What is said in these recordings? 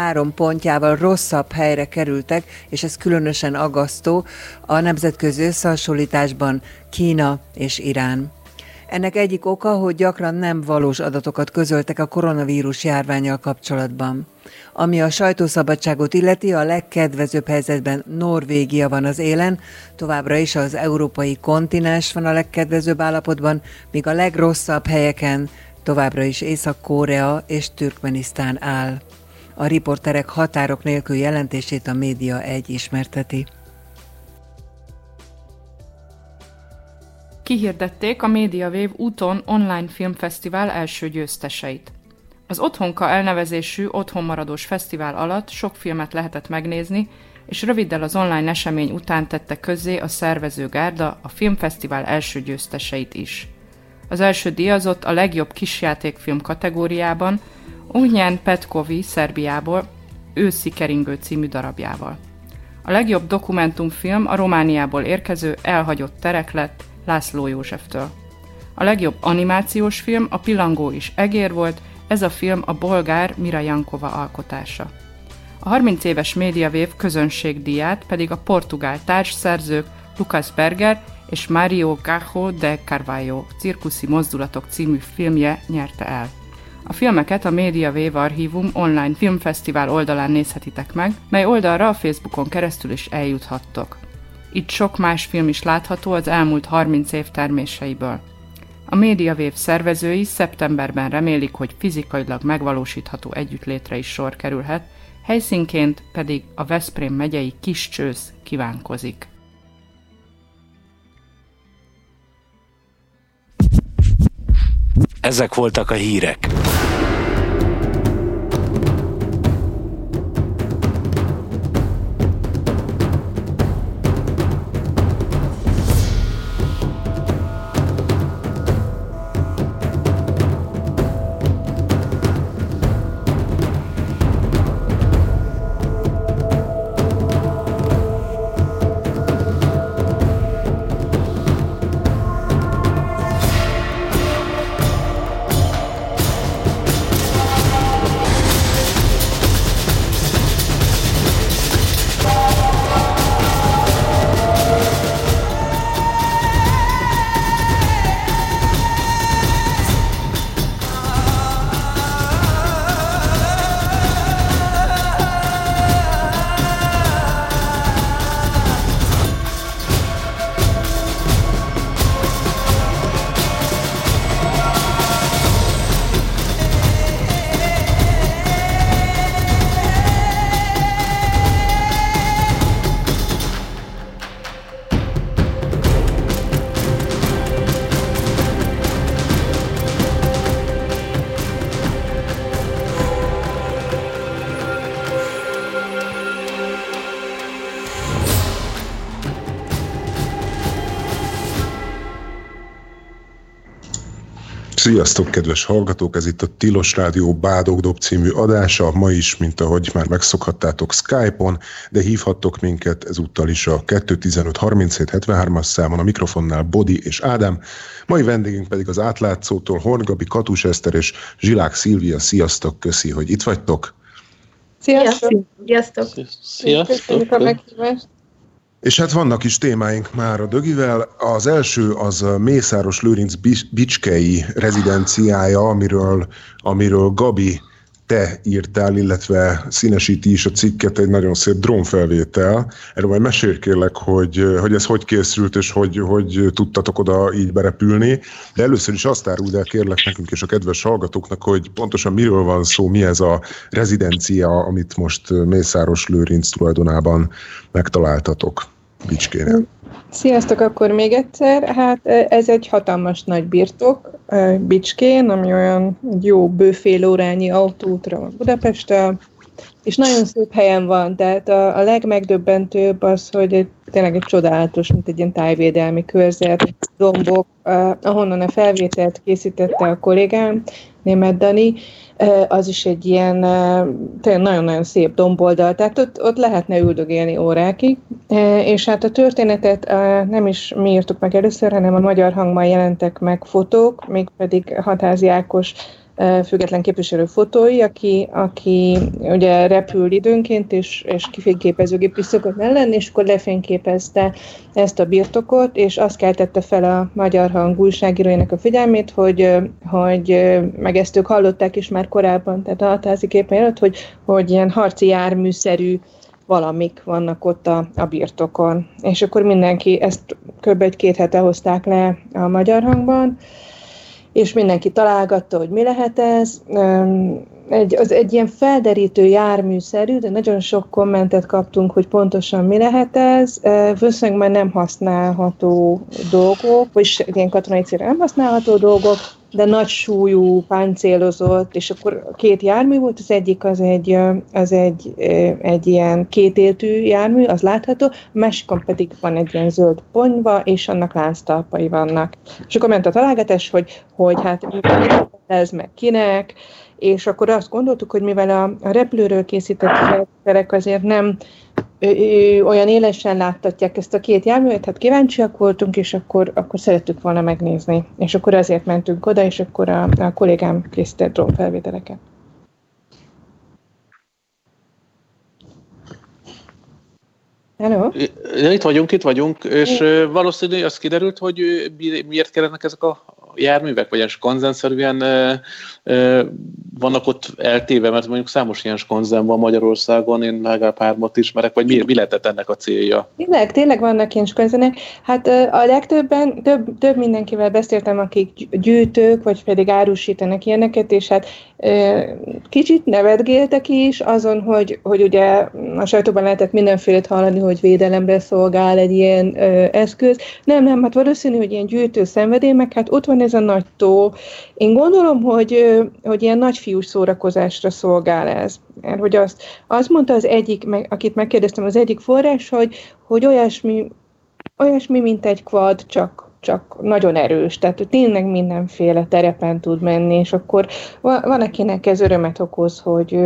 három pontjával rosszabb helyre kerültek, és ez különösen agasztó a nemzetközi összehasonlításban Kína és Irán. Ennek egyik oka, hogy gyakran nem valós adatokat közöltek a koronavírus járványal kapcsolatban. Ami a sajtószabadságot illeti, a legkedvezőbb helyzetben Norvégia van az élen, továbbra is az európai kontinens van a legkedvezőbb állapotban, míg a legrosszabb helyeken továbbra is Észak-Korea és Türkmenisztán áll. A riporterek határok nélkül jelentését a Média egy ismerteti. Kihirdették a MediaWave úton online filmfesztivál első győzteseit. Az Otthonka elnevezésű otthonmaradós fesztivál alatt sok filmet lehetett megnézni, és röviddel az online esemény után tette közzé a szervező gárda a filmfesztivál első győzteseit is. Az első díjazott a legjobb kisjátékfilm kategóriában Unyán Petkovi Szerbiából Őszi keringő című darabjával. A legjobb dokumentumfilm a Romániából érkező Elhagyott terek lett László Józseftől. A legjobb animációs film a Pilangó is egér volt, ez a film a bolgár Mira Jankova alkotása. A 30 éves MediaWave közönségdíját pedig a portugál társszerzők Lucas Berger és Mario Gajo de Carvalho cirkuszi mozdulatok című filmje nyerte el. A filmeket a Media Wave Archívum online filmfesztivál oldalán nézhetitek meg, mely oldalra a Facebookon keresztül is eljuthattok. Itt sok más film is látható az elmúlt 30 év terméseiből. A Wave szervezői szeptemberben remélik, hogy fizikailag megvalósítható együttlétre is sor kerülhet, helyszínként pedig a Veszprém megyei Kiscsősz kívánkozik. Ezek voltak a hírek. Sziasztok, kedves hallgatók! Ez itt a Tilos Rádió Bádogdob című adása. Ma is, mint ahogy már megszokhattátok Skype-on, de hívhattok minket ezúttal is a 215 37 73-as számon, a mikrofonnál Bodi és Ádám. Mai vendégünk pedig az átlátszótól Horngabi, Katus Eszter és Zsilák Szilvia. Sziasztok, köszi, hogy itt vagytok. Sziasztok! Sziasztok! Sziasztok! Sziasztok. És hát vannak is témáink már a Dögivel. Az első az Mészáros Lőrinc Bicskei rezidenciája, amiről, amiről Gabi te írtál, illetve színesíti is a cikket egy nagyon szép drónfelvétel. Erről majd mesélj hogy, hogy ez hogy készült, és hogy, hogy tudtatok oda így berepülni. De először is azt áruld el kérlek nekünk és a kedves hallgatóknak, hogy pontosan miről van szó, mi ez a rezidencia, amit most Mészáros Lőrinc tulajdonában megtaláltatok. Bicskére. Sziasztok akkor még egyszer. Hát ez egy hatalmas nagy birtok Bicskén, ami olyan jó bőfél órányi autótra van Budapesttel, és nagyon szép helyen van, tehát a, a legmegdöbbentőbb az, hogy egy, tényleg egy csodálatos, mint egy ilyen tájvédelmi körzet, dombok, uh, ahonnan a felvételt készítette a kollégám, német Dani, az is egy ilyen nagyon-nagyon szép domboldal, tehát ott, ott lehetne üldögélni órákig, és hát a történetet nem is mi írtuk meg először, hanem a Magyar Hangban jelentek meg fotók, mégpedig Hatázi Ákos független képviselő fotói, aki, aki ugye repül időnként, és, és kifényképezőgép is szokott lenni, és akkor lefényképezte ezt a birtokot, és azt keltette fel a magyar hang újságírójának a figyelmét, hogy, hogy meg ezt ők hallották is már korábban, tehát a hatázi képen előtt, hogy, hogy ilyen harci járműszerű valamik vannak ott a, a birtokon. És akkor mindenki, ezt kb. egy-két hete hozták le a magyar hangban, és mindenki találgatta, hogy mi lehet ez. Egy, az egy ilyen felderítő járműszerű, de nagyon sok kommentet kaptunk, hogy pontosan mi lehet ez. Valószínűleg már nem használható dolgok, vagy ilyen katonai célra nem használható dolgok, de nagy súlyú, páncélozott, és akkor két jármű volt, az egyik az egy, az egy, egy ilyen kétéltű jármű, az látható, a másikon pedig van egy ilyen zöld ponyva, és annak lánctalpai vannak. És akkor ment a találgatás, hogy, hogy hát ez meg kinek, és akkor azt gondoltuk, hogy mivel a, a repülőről készített karakterek azért nem ö, ö, olyan élesen láttatják ezt a két járművet, hát kíváncsiak voltunk, és akkor, akkor szerettük volna megnézni. És akkor azért mentünk oda, és akkor a, a kollégám készített drónfelvételeket. Hello? Itt vagyunk, itt vagyunk, és valószínű az kiderült, hogy miért kellenek ezek a járművek, vagy ilyen skanzenszerűen vannak ott eltéve, mert mondjuk számos ilyen skanzen van Magyarországon, én legalább hármat ismerek, vagy mi, mi lehetett ennek a célja? Tényleg, tényleg vannak ilyen skanzenek. Hát a legtöbben, több, több mindenkivel beszéltem, akik gyűjtők, vagy pedig árusítanak ilyeneket, és hát kicsit nevetgéltek is azon, hogy, hogy ugye a sajtóban lehetett mindenfélét hallani, hogy védelemre szolgál egy ilyen eszköz. Nem, nem, hát valószínű, hogy ilyen gyűjtő szenvedély, meg hát ott van ez a nagy tó. Én gondolom, hogy, hogy ilyen nagyfiús szórakozásra szolgál ez. Mert hogy azt, azt mondta az egyik, akit megkérdeztem, az egyik forrás, hogy, hogy olyasmi, olyasmi, mint egy quad, csak, csak nagyon erős, tehát tényleg mindenféle terepen tud menni, és akkor van, akinek ez örömet okoz, hogy,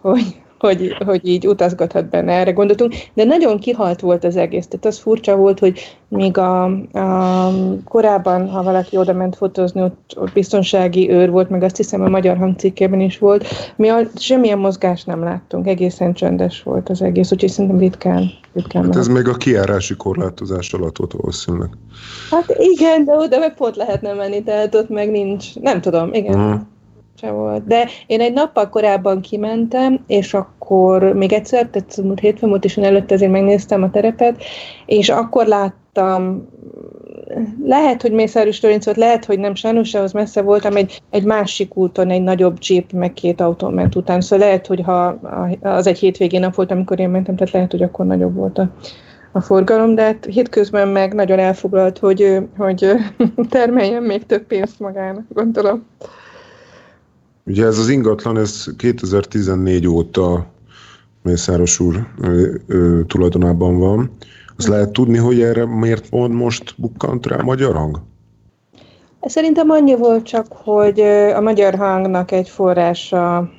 hogy, hogy, hogy így utazgathat benne, erre gondoltunk, de nagyon kihalt volt az egész, tehát az furcsa volt, hogy míg a, a korábban, ha valaki oda ment fotózni, ott, ott biztonsági őr volt, meg azt hiszem a magyar hangcikkében is volt, mi a, semmilyen mozgást nem láttunk, egészen csöndes volt az egész, úgyhogy szerintem ritkán, ritkán hát ez még a kiárási korlátozás alatt volt valószínűleg. Hát igen, de oda meg pont lehetne menni, tehát ott meg nincs, nem tudom, igen. Uh-huh se volt. De én egy nappal korábban kimentem, és akkor még egyszer, tehát múlt hétfőn volt, és én előtte azért megnéztem a terepet, és akkor láttam, lehet, hogy Mészáros Lőrinc volt, lehet, hogy nem, sajnos ahhoz messze voltam, egy, egy másik úton, egy nagyobb jeep, meg két autó ment után, szóval lehet, hogy ha az egy hétvégén nap volt, amikor én mentem, tehát lehet, hogy akkor nagyobb volt a, a forgalom, de hát hétközben meg nagyon elfoglalt, hogy, hogy termeljen még több pénzt magának, gondolom. Ugye ez az ingatlan, ez 2014 óta Mészáros úr ö, ö, tulajdonában van. Azt lehet tudni, hogy erre miért pont most bukkant rá a magyar hang? Szerintem annyi volt csak, hogy a magyar hangnak egy forrása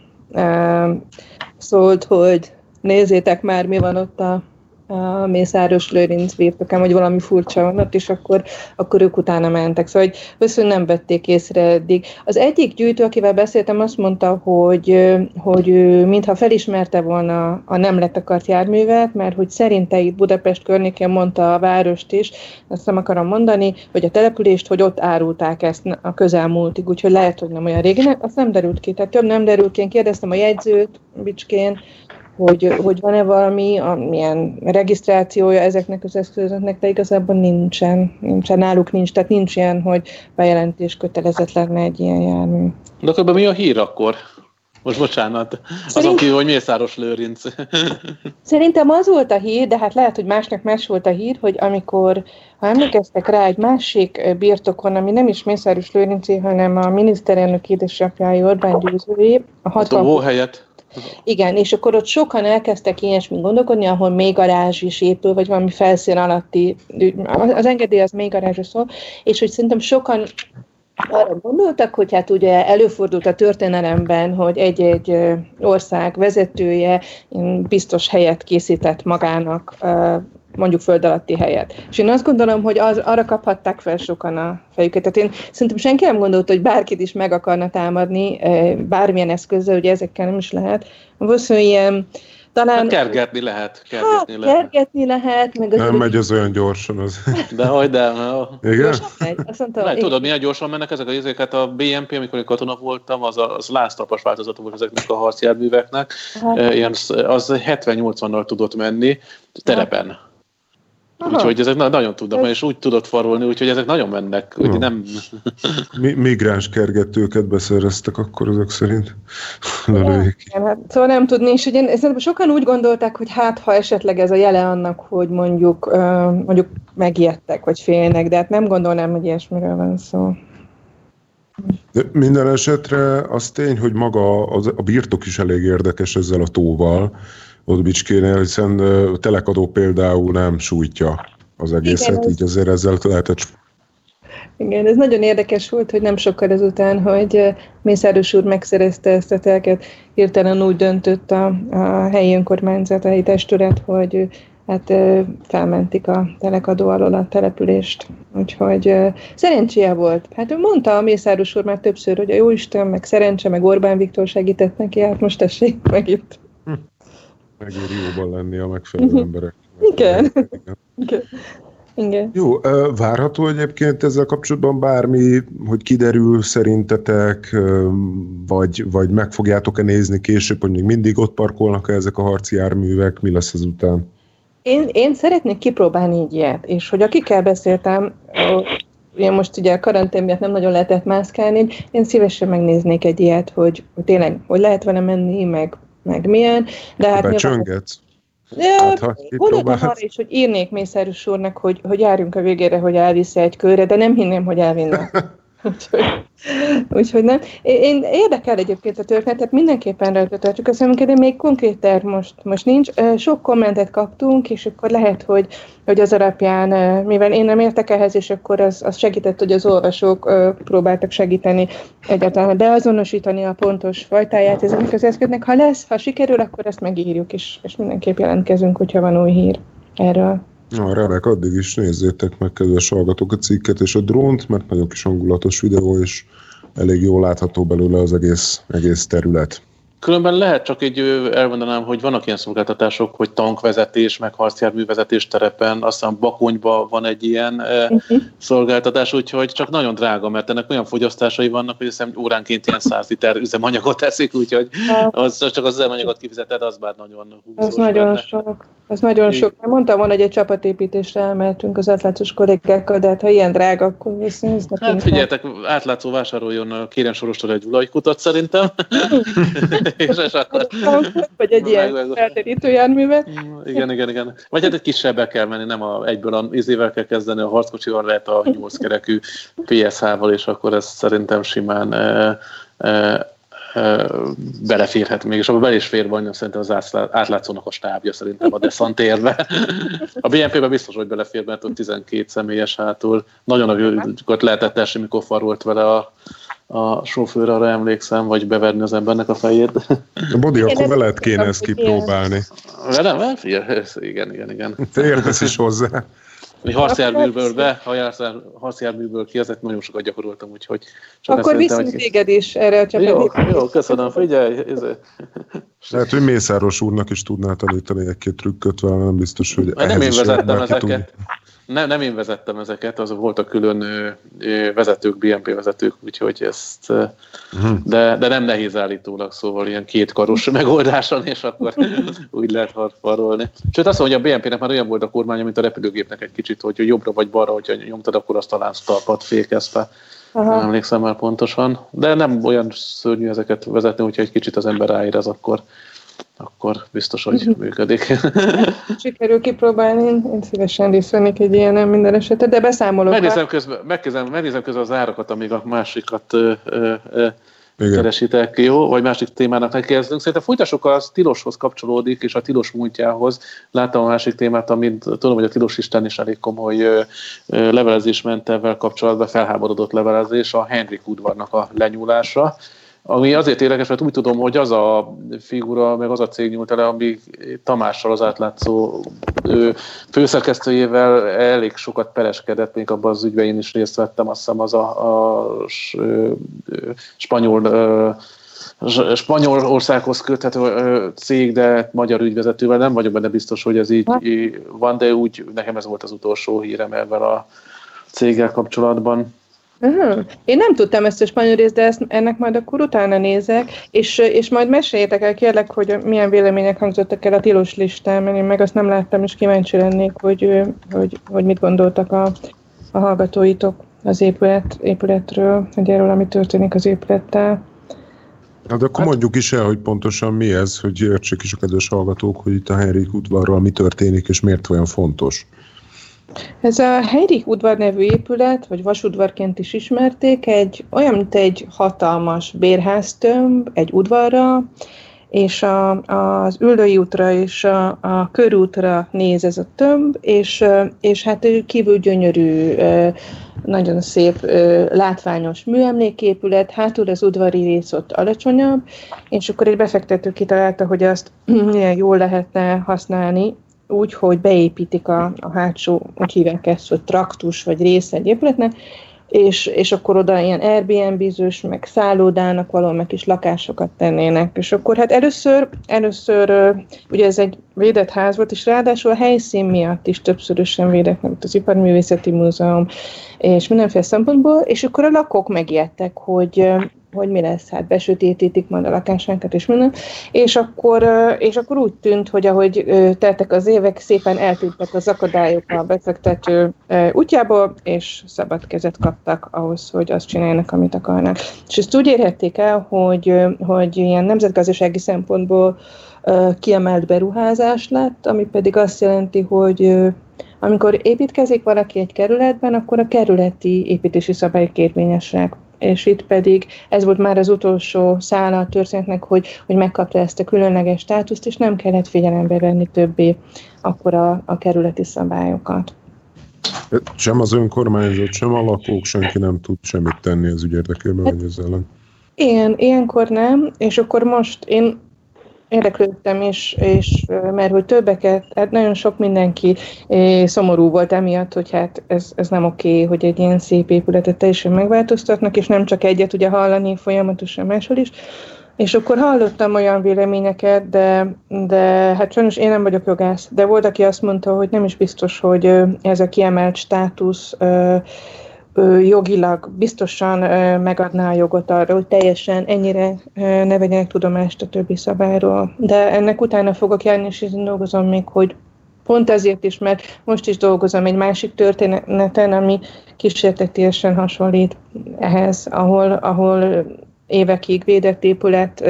szólt, hogy nézzétek már, mi van ott a a Mészáros Lőrinc birtokám, hogy valami furcsa van ott, és akkor, akkor ők utána mentek. Szóval, hogy valószínűleg nem vették észre eddig. Az egyik gyűjtő, akivel beszéltem, azt mondta, hogy, hogy mintha felismerte volna a nem letakart járművet, mert hogy szerinte itt Budapest környékén mondta a várost is, azt nem akarom mondani, hogy a települést, hogy ott árulták ezt a közelmúltig, úgyhogy lehet, hogy nem olyan régen, azt nem derült ki. Tehát több nem derült ki. Én kérdeztem a jegyzőt Bicskén, hogy, hogy van-e valami, milyen regisztrációja ezeknek az eszközöknek, de igazából nincsen, nincsen, náluk nincs, tehát nincs ilyen, hogy bejelentés kötelezett lenne egy ilyen jármű. De akkor mi a hír akkor? Most bocsánat, Szerint... azon kívül, hogy Mészáros Lőrinc. Szerintem az volt a hír, de hát lehet, hogy másnak más volt a hír, hogy amikor, ha emlékeztek rá, egy másik birtokon, ami nem is Mészáros Lőrincé, hanem a miniszterelnök édesapjája Orbán Győzővé, a 60... A helyet. Igen, és akkor ott sokan elkezdtek ilyesmi gondolkodni, ahol még garázs is épül, vagy valami felszín alatti, az engedély az még garázsra szól, és hogy szerintem sokan arra gondoltak, hogy hát ugye előfordult a történelemben, hogy egy-egy ország vezetője biztos helyet készített magának mondjuk föld alatti helyet. És én azt gondolom, hogy az, arra kaphatták fel sokan a fejüket. Tehát én szerintem senki nem gondolta, hogy bárkit is meg akarna támadni bármilyen eszközzel, ugye ezekkel nem is lehet. Valószínűleg ilyen talán... Hát kergetni lehet. Kergetni hát, lehet. kergetni lehet. Meg az nem megy az olyan gyorsan. Az. De hogy de. Igen? Megy. Azt mondtam, Lehet, tudod, milyen gyorsan mennek ezek a izéket a BMP, amikor én katona voltam, az, a, az láztapas változata volt ezeknek a harcjárműveknek. Hát. Ilyen, az 70-80-nal tudott menni telepen. Hát. Aha. Úgyhogy ezek nagyon tudnak, Ez... és úgy tudott farolni, úgyhogy ezek nagyon mennek. Úgy nem... Mi, migráns kergetőket beszereztek akkor azok szerint. Igen, hát, szóval nem tudni, és ugye sokan úgy gondolták, hogy hát ha esetleg ez a jele annak, hogy mondjuk, mondjuk megijedtek, vagy félnek, de hát nem gondolnám, hogy ilyesmiről van szó. De minden esetre az tény, hogy maga az, a birtok is elég érdekes ezzel a tóval, ott Bicskénél, hiszen telekadó például nem sújtja az egészet, Igen, így azért ezzel lehetett igen, ez nagyon érdekes volt, hogy nem sokkal ezután, hogy Mészáros úr megszerezte ezt a telket, hirtelen úgy döntött a, a helyi önkormányzat, a helyi testület, hogy hát felmentik a telekadó alól a települést. Úgyhogy szerencséje volt. Hát ő mondta a Mészáros úr már többször, hogy a Jóisten, meg szerencse, meg Orbán Viktor segített neki, hát most tessék meg itt. Megéri jóban lenni a megfelelő mhm. emberek. Igen. Igen. Igen. Jó, várható egyébként ezzel kapcsolatban bármi, hogy kiderül szerintetek, vagy, vagy meg fogjátok-e nézni később, hogy még mindig ott parkolnak-e ezek a harci járművek, mi lesz ezután? Én, én szeretnék kipróbálni így ilyet, és hogy akikkel beszéltem, én most ugye a karantén miatt nem nagyon lehetett mászkálni, én szívesen megnéznék egy ilyet, hogy, hogy tényleg, hogy lehet vele menni, meg meg milyen. De hát Becsöngetsz? Ja, hát, gondoltam arra is, hogy írnék Mészáros úrnak, hogy, hogy járjunk a végére, hogy elviszi egy körre, de nem hinném, hogy elvinne. úgyhogy, úgyhogy nem. Én érdekel egyébként a történetet, mindenképpen rajta tartjuk a szemünket, de még konkrét terv most, most nincs. Sok kommentet kaptunk, és akkor lehet, hogy, hogy az alapján, mivel én nem értek ehhez, és akkor az, az segített, hogy az olvasók próbáltak segíteni egyáltalán beazonosítani a pontos fajtáját ezeknek az eszköznek. Ha lesz, ha sikerül, akkor ezt megírjuk, és, és mindenképp jelentkezünk, hogyha van új hír erről. Na, remek, addig is nézzétek meg, kedves hallgatók, a cikket és a drónt, mert nagyon kis hangulatos videó, és elég jól látható belőle az egész, egész terület. Különben lehet csak egy elmondanám, hogy vannak ilyen szolgáltatások, hogy tankvezetés, meg harcjárművezetés terepen, aztán Bakonyban van egy ilyen uh-huh. szolgáltatás, úgyhogy csak nagyon drága, mert ennek olyan fogyasztásai vannak, hogy hiszem óránként ilyen 100 liter üzemanyagot teszik, úgyhogy az, csak az üzemanyagot kifizeted, az már nagyon húzós. Az nagyon benne. sok. Az nagyon sok. Mondtam volna, hogy egy csapatépítésre elmehetünk az átlátszós kollégákkal, de hát ha ilyen drága, akkor viszont. Hát figyeljetek, átlátszó vásároljon a kérem sorostól egy vulajkutat szerintem. és, és akkor... Vagy egy ilyen felterítő járművet. Igen, igen, igen. Vagy hát egy kisebbel kell menni, nem a, egyből a izével kell kezdeni, a harckocsival lehet a 8 kerekű PSH-val, és akkor ez szerintem simán e, e, beleférhet még, és abban bel is fér van, szerintem az átlátszónak a stábja szerintem a deszantérbe. A BNP-ben biztos, hogy belefér, mert ott 12 személyes hátul. Nagyon nagyokat lehetett esni, mikor farolt vele a, a sofőr, arra emlékszem, vagy beverni az embernek a fejét. A body, akkor vele kéne ezt kipróbálni. Velem? Igen, igen, igen. Te értesz is hozzá. Mi harcjárműből be, ha harcjárműből ki, ezek nagyon sokat gyakoroltam, úgyhogy... Csak Akkor viszont hogy... téged is erre a csapat. Jó, jó, köszönöm, figyelj! Lehet, hogy Mészáros úrnak is tudnál tanítani egy-két trükköt, mert nem biztos, hogy Nem én vezettem ezeket. Nem, nem én vezettem ezeket, az voltak külön vezetők, BNP vezetők, úgyhogy ezt, uh-huh. de, de nem nehéz állítólag, szóval ilyen kétkaros megoldáson, és akkor úgy lehet harfarolni. Sőt, azt mondja, hogy a BNP-nek már olyan volt a kormánya, mint a repülőgépnek egy kicsit, hogy jobbra vagy balra, hogyha nyomtad, akkor azt talán talpat fékezte. Aha. Nem emlékszem már pontosan, de nem olyan szörnyű ezeket vezetni, hogyha egy kicsit az ember ráérez, akkor akkor biztos, hogy mhm. működik. Sikerül kipróbálni, én szívesen részt vennék egy ilyen minden esetre, de beszámolok. Megnézem közben, megnézem, megnézem közben az árakat, amíg a másikat ö, ö, ö, keresitek, jó? Vagy másik témának nekezdünk. Szerintem folytassuk a tiloshoz kapcsolódik, és a tilos múltjához. Láttam a másik témát, amit tudom, hogy a tilos Isten is elég komoly levelezés ment ebben kapcsolatban, felháborodott levelezés, a Henrik udvarnak a lenyúlása Ami azért érdekes, mert úgy tudom, hogy az a figura, meg az a cég nyújt el, ami Tamással az átlátszó főszerkesztőjével elég sokat pereskedett, még abban az ügyben én is részt vettem, azt hiszem az a, a spanyol Spanyolországhoz köthető cég, de magyar ügyvezetővel nem vagyok benne biztos, hogy ez így van, de úgy nekem ez volt az utolsó hírem ebben a céggel kapcsolatban. Uh-huh. Én nem tudtam ezt a spanyol részt, de ezt, ennek majd akkor utána nézek, és, és majd meséljétek el kérlek, hogy milyen vélemények hangzottak el a tilos listán, mert én meg azt nem láttam, és kíváncsi lennék, hogy, hogy, hogy mit gondoltak a, a hallgatóitok az épület, épületről, hogy erről, ami történik az épülettel. Hát akkor hát, mondjuk is el, hogy pontosan mi ez, hogy értsék is a kedves hallgatók, hogy itt a Henrik udvarral mi történik, és miért olyan fontos. Ez a Henrik udvar nevű épület, vagy vasudvarként is ismerték, egy olyan, mint egy hatalmas bérháztömb, egy udvarra, és a, az Üllői útra és a, a körútra néz ez a tömb, és, és hát kívül gyönyörű, nagyon szép, látványos műemléképület, hátul az udvari rész ott alacsonyabb, és akkor egy befektető kitalálta, hogy azt milyen jól lehetne használni, úgy, hogy beépítik a, a hátsó, úgy hívják ezt, hogy traktus vagy része egy épületnek, és, és akkor oda ilyen Airbnb-zős, meg szállodának való, meg kis lakásokat tennének. És akkor hát először, először ugye ez egy védett ház volt, és ráadásul a helyszín miatt is többszörösen védett, mint az Iparművészeti Múzeum, és mindenféle szempontból, és akkor a lakók megijedtek, hogy hogy mi lesz, hát besötétítik majd a lakásánkat és minden, és akkor, és akkor úgy tűnt, hogy ahogy teltek az évek, szépen eltűntek az akadályok a befektető útjából, és szabad kezet kaptak ahhoz, hogy azt csináljanak, amit akarnak. És ezt úgy érhették el, hogy, hogy ilyen nemzetgazdasági szempontból kiemelt beruházás lett, ami pedig azt jelenti, hogy amikor építkezik valaki egy kerületben, akkor a kerületi építési szabályok érvényesek és itt pedig ez volt már az utolsó szála a történetnek, hogy, hogy megkapta ezt a különleges státuszt, és nem kellett figyelembe venni többé akkor a, a kerületi szabályokat. Sem az önkormányzat, sem a lakók, senki nem tud semmit tenni az ügy érdekében, hát, ezzel ellen. Igen, ilyenkor nem, és akkor most én érdeklődtem is, és mert hogy többeket, hát nagyon sok mindenki szomorú volt emiatt, hogy hát ez, ez nem oké, hogy egy ilyen szép épületet teljesen megváltoztatnak, és nem csak egyet ugye hallani folyamatosan máshol is, és akkor hallottam olyan véleményeket, de, de hát sajnos én nem vagyok jogász, de volt, aki azt mondta, hogy nem is biztos, hogy ez a kiemelt státusz jogilag biztosan megadná a jogot arra, hogy teljesen ennyire ne vegyenek tudomást a többi szabályról. De ennek utána fogok járni, és én dolgozom még, hogy pont ezért is, mert most is dolgozom egy másik történeten, ami kísértetésen hasonlít ehhez, ahol, ahol évekig védett épület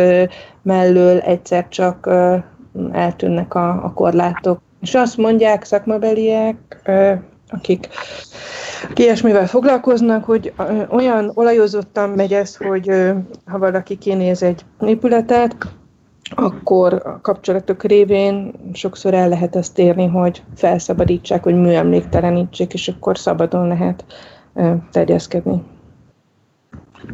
mellől egyszer csak eltűnnek a, a korlátok. És azt mondják szakmabeliek, akik ilyesmivel foglalkoznak, hogy olyan olajozottan megy ez, hogy ha valaki kinéz egy épületet, akkor a kapcsolatok révén sokszor el lehet azt érni, hogy felszabadítsák, hogy műemléktelenítsék, és akkor szabadon lehet terjeszkedni.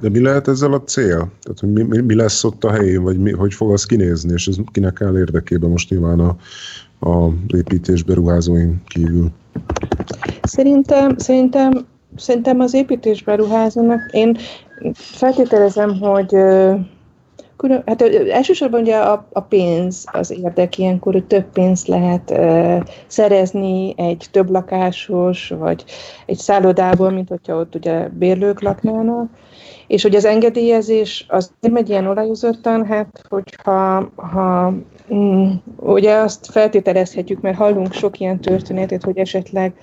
De mi lehet ezzel a cél? Tehát, hogy mi, mi lesz ott a helyén, vagy mi, hogy fog az kinézni, és ez kinek áll érdekében most nyilván a, a építés beruházóin kívül? Szerintem, szerintem, szerintem az építés beruházónak, én feltételezem, hogy Külön, hát elsősorban ugye a, a pénz az érdek, ilyenkor hogy több pénzt lehet uh, szerezni egy több lakásos, vagy egy szállodából, mint hogyha ott ugye bérlők laknának. És hogy az engedélyezés az nem egy ilyen olajozottan, hát hogyha ha, ugye azt feltételezhetjük, mert hallunk sok ilyen történetet, hogy esetleg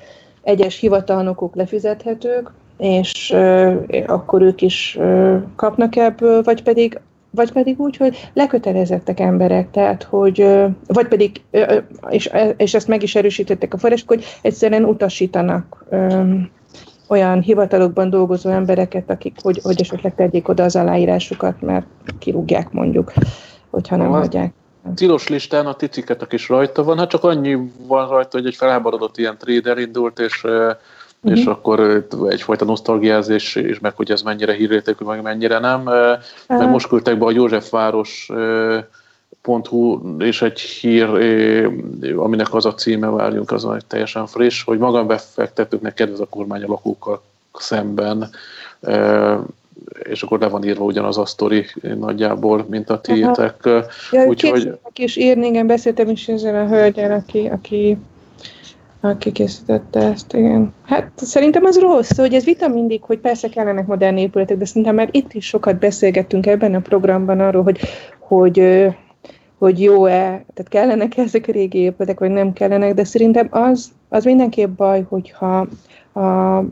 egyes hivatalnokok lefizethetők, és uh, akkor ők is uh, kapnak ebből, vagy pedig vagy pedig úgy, hogy lekötelezettek emberek, tehát hogy, vagy pedig, és, és ezt meg is erősítettek a források, hogy egyszerűen utasítanak olyan hivatalokban dolgozó embereket, akik, hogy, hogy esetleg tegyék oda az aláírásukat, mert kirúgják mondjuk, hogyha nem adják. Tilos listán a ticiketek is rajta van, hát csak annyi van rajta, hogy egy felháborodott ilyen trader indult, és uh-huh. és akkor egyfajta nosztalgiázés, és meg hogy ez mennyire hírértékű, meg mennyire nem. Meg most küldtek be a Józsefváros .hu és egy hír, aminek az a címe, várjunk, az egy teljesen friss, hogy magánbefektetőknek kedvez a kormány a lakókkal szemben, és akkor le van írva ugyanaz a sztori nagyjából, mint a tiétek. Ja, Úgyhogy... is írni, igen, beszéltem is ezzel a hölgyel, aki, aki aki készítette ezt, igen. Hát szerintem az rossz, hogy ez vita mindig, hogy persze kellenek modern épületek, de szerintem már itt is sokat beszélgettünk ebben a programban arról, hogy, hogy, hogy jó-e, tehát kellenek ezek a régi épületek, vagy nem kellenek, de szerintem az, az mindenképp baj, hogyha a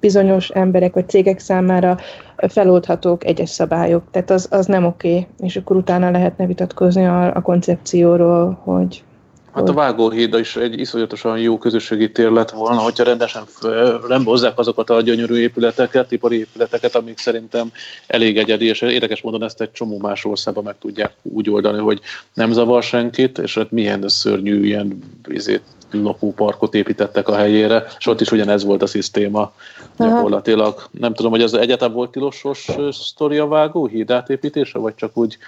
bizonyos emberek vagy cégek számára feloldhatók egyes szabályok. Tehát az, az nem oké, okay. és akkor utána lehetne vitatkozni a, a koncepcióról, hogy, Hát a Vágóhíd is egy iszonyatosan jó közösségi tér lett volna, hogyha rendesen rembozzák azokat a gyönyörű épületeket, ipari épületeket, amik szerintem elég egyedi, és érdekes módon ezt egy csomó más országban meg tudják úgy oldani, hogy nem zavar senkit, és hát milyen szörnyű ilyen izét, lakóparkot építettek a helyére, és ott is ugyanez volt a szisztéma gyakorlatilag. Nem tudom, hogy az egyetem volt tilosos sztori a vágóhíd átépítése, vagy csak úgy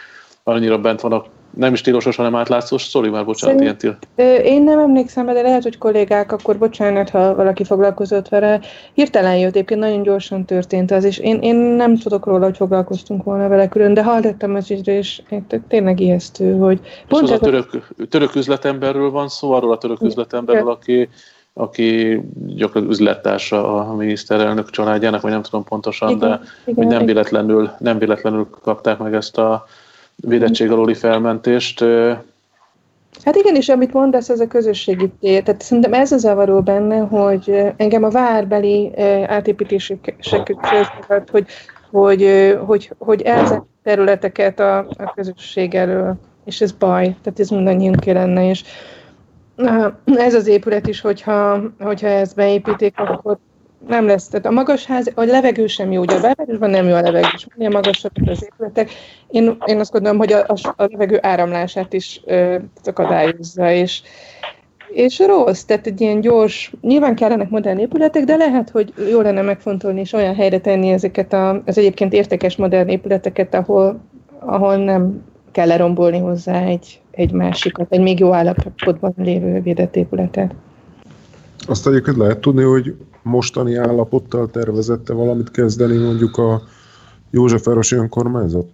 annyira bent van a nem is tilosos, hanem átlátszós. Sztori, már bocsánat, Szerint, ilyen til. Én nem emlékszem, de lehet, hogy kollégák, akkor bocsánat, ha valaki foglalkozott vele. Hirtelen jött, egyébként nagyon gyorsan történt az, és én, én nem tudok róla, hogy foglalkoztunk volna vele külön, de hallottam az ügyre, és tényleg ijesztő, hogy... Pont és az a török, török üzletemberről van szó, arról a török üzletemberről, aki aki gyakorlatilag üzlettársa a miniszterelnök családjának, vagy nem tudom pontosan, igen, de igen, hogy nem véletlenül, nem véletlenül kapták meg ezt a védettség alóli felmentést. Hát igen, és amit mondasz, ez a közösségi tér. Tehát szerintem ez az zavaró benne, hogy engem a várbeli átépítések hogy, hogy, hogy, hogy elzárják területeket a, a közösség elől, és ez baj, tehát ez mindannyiunk lenne, és ez az épület is, hogyha, hogyha ezt beépítik, akkor nem lesz. Tehát a magas ház, a levegő sem jó, ugye a belvárosban nem jó a levegő, és minél magasabb az épületek. Én, én azt gondolom, hogy a, a, a levegő áramlását is ö, akadályozza, és, és rossz, tehát egy ilyen gyors, nyilván kellenek modern épületek, de lehet, hogy jó lenne megfontolni és olyan helyre tenni ezeket a, az egyébként értékes modern épületeket, ahol, ahol nem kell lerombolni hozzá egy, egy másikat, egy még jó állapotban lévő védett épületet. Azt egyébként lehet tudni, hogy mostani állapottal tervezette valamit kezdeni mondjuk a Józsefvárosi önkormányzat?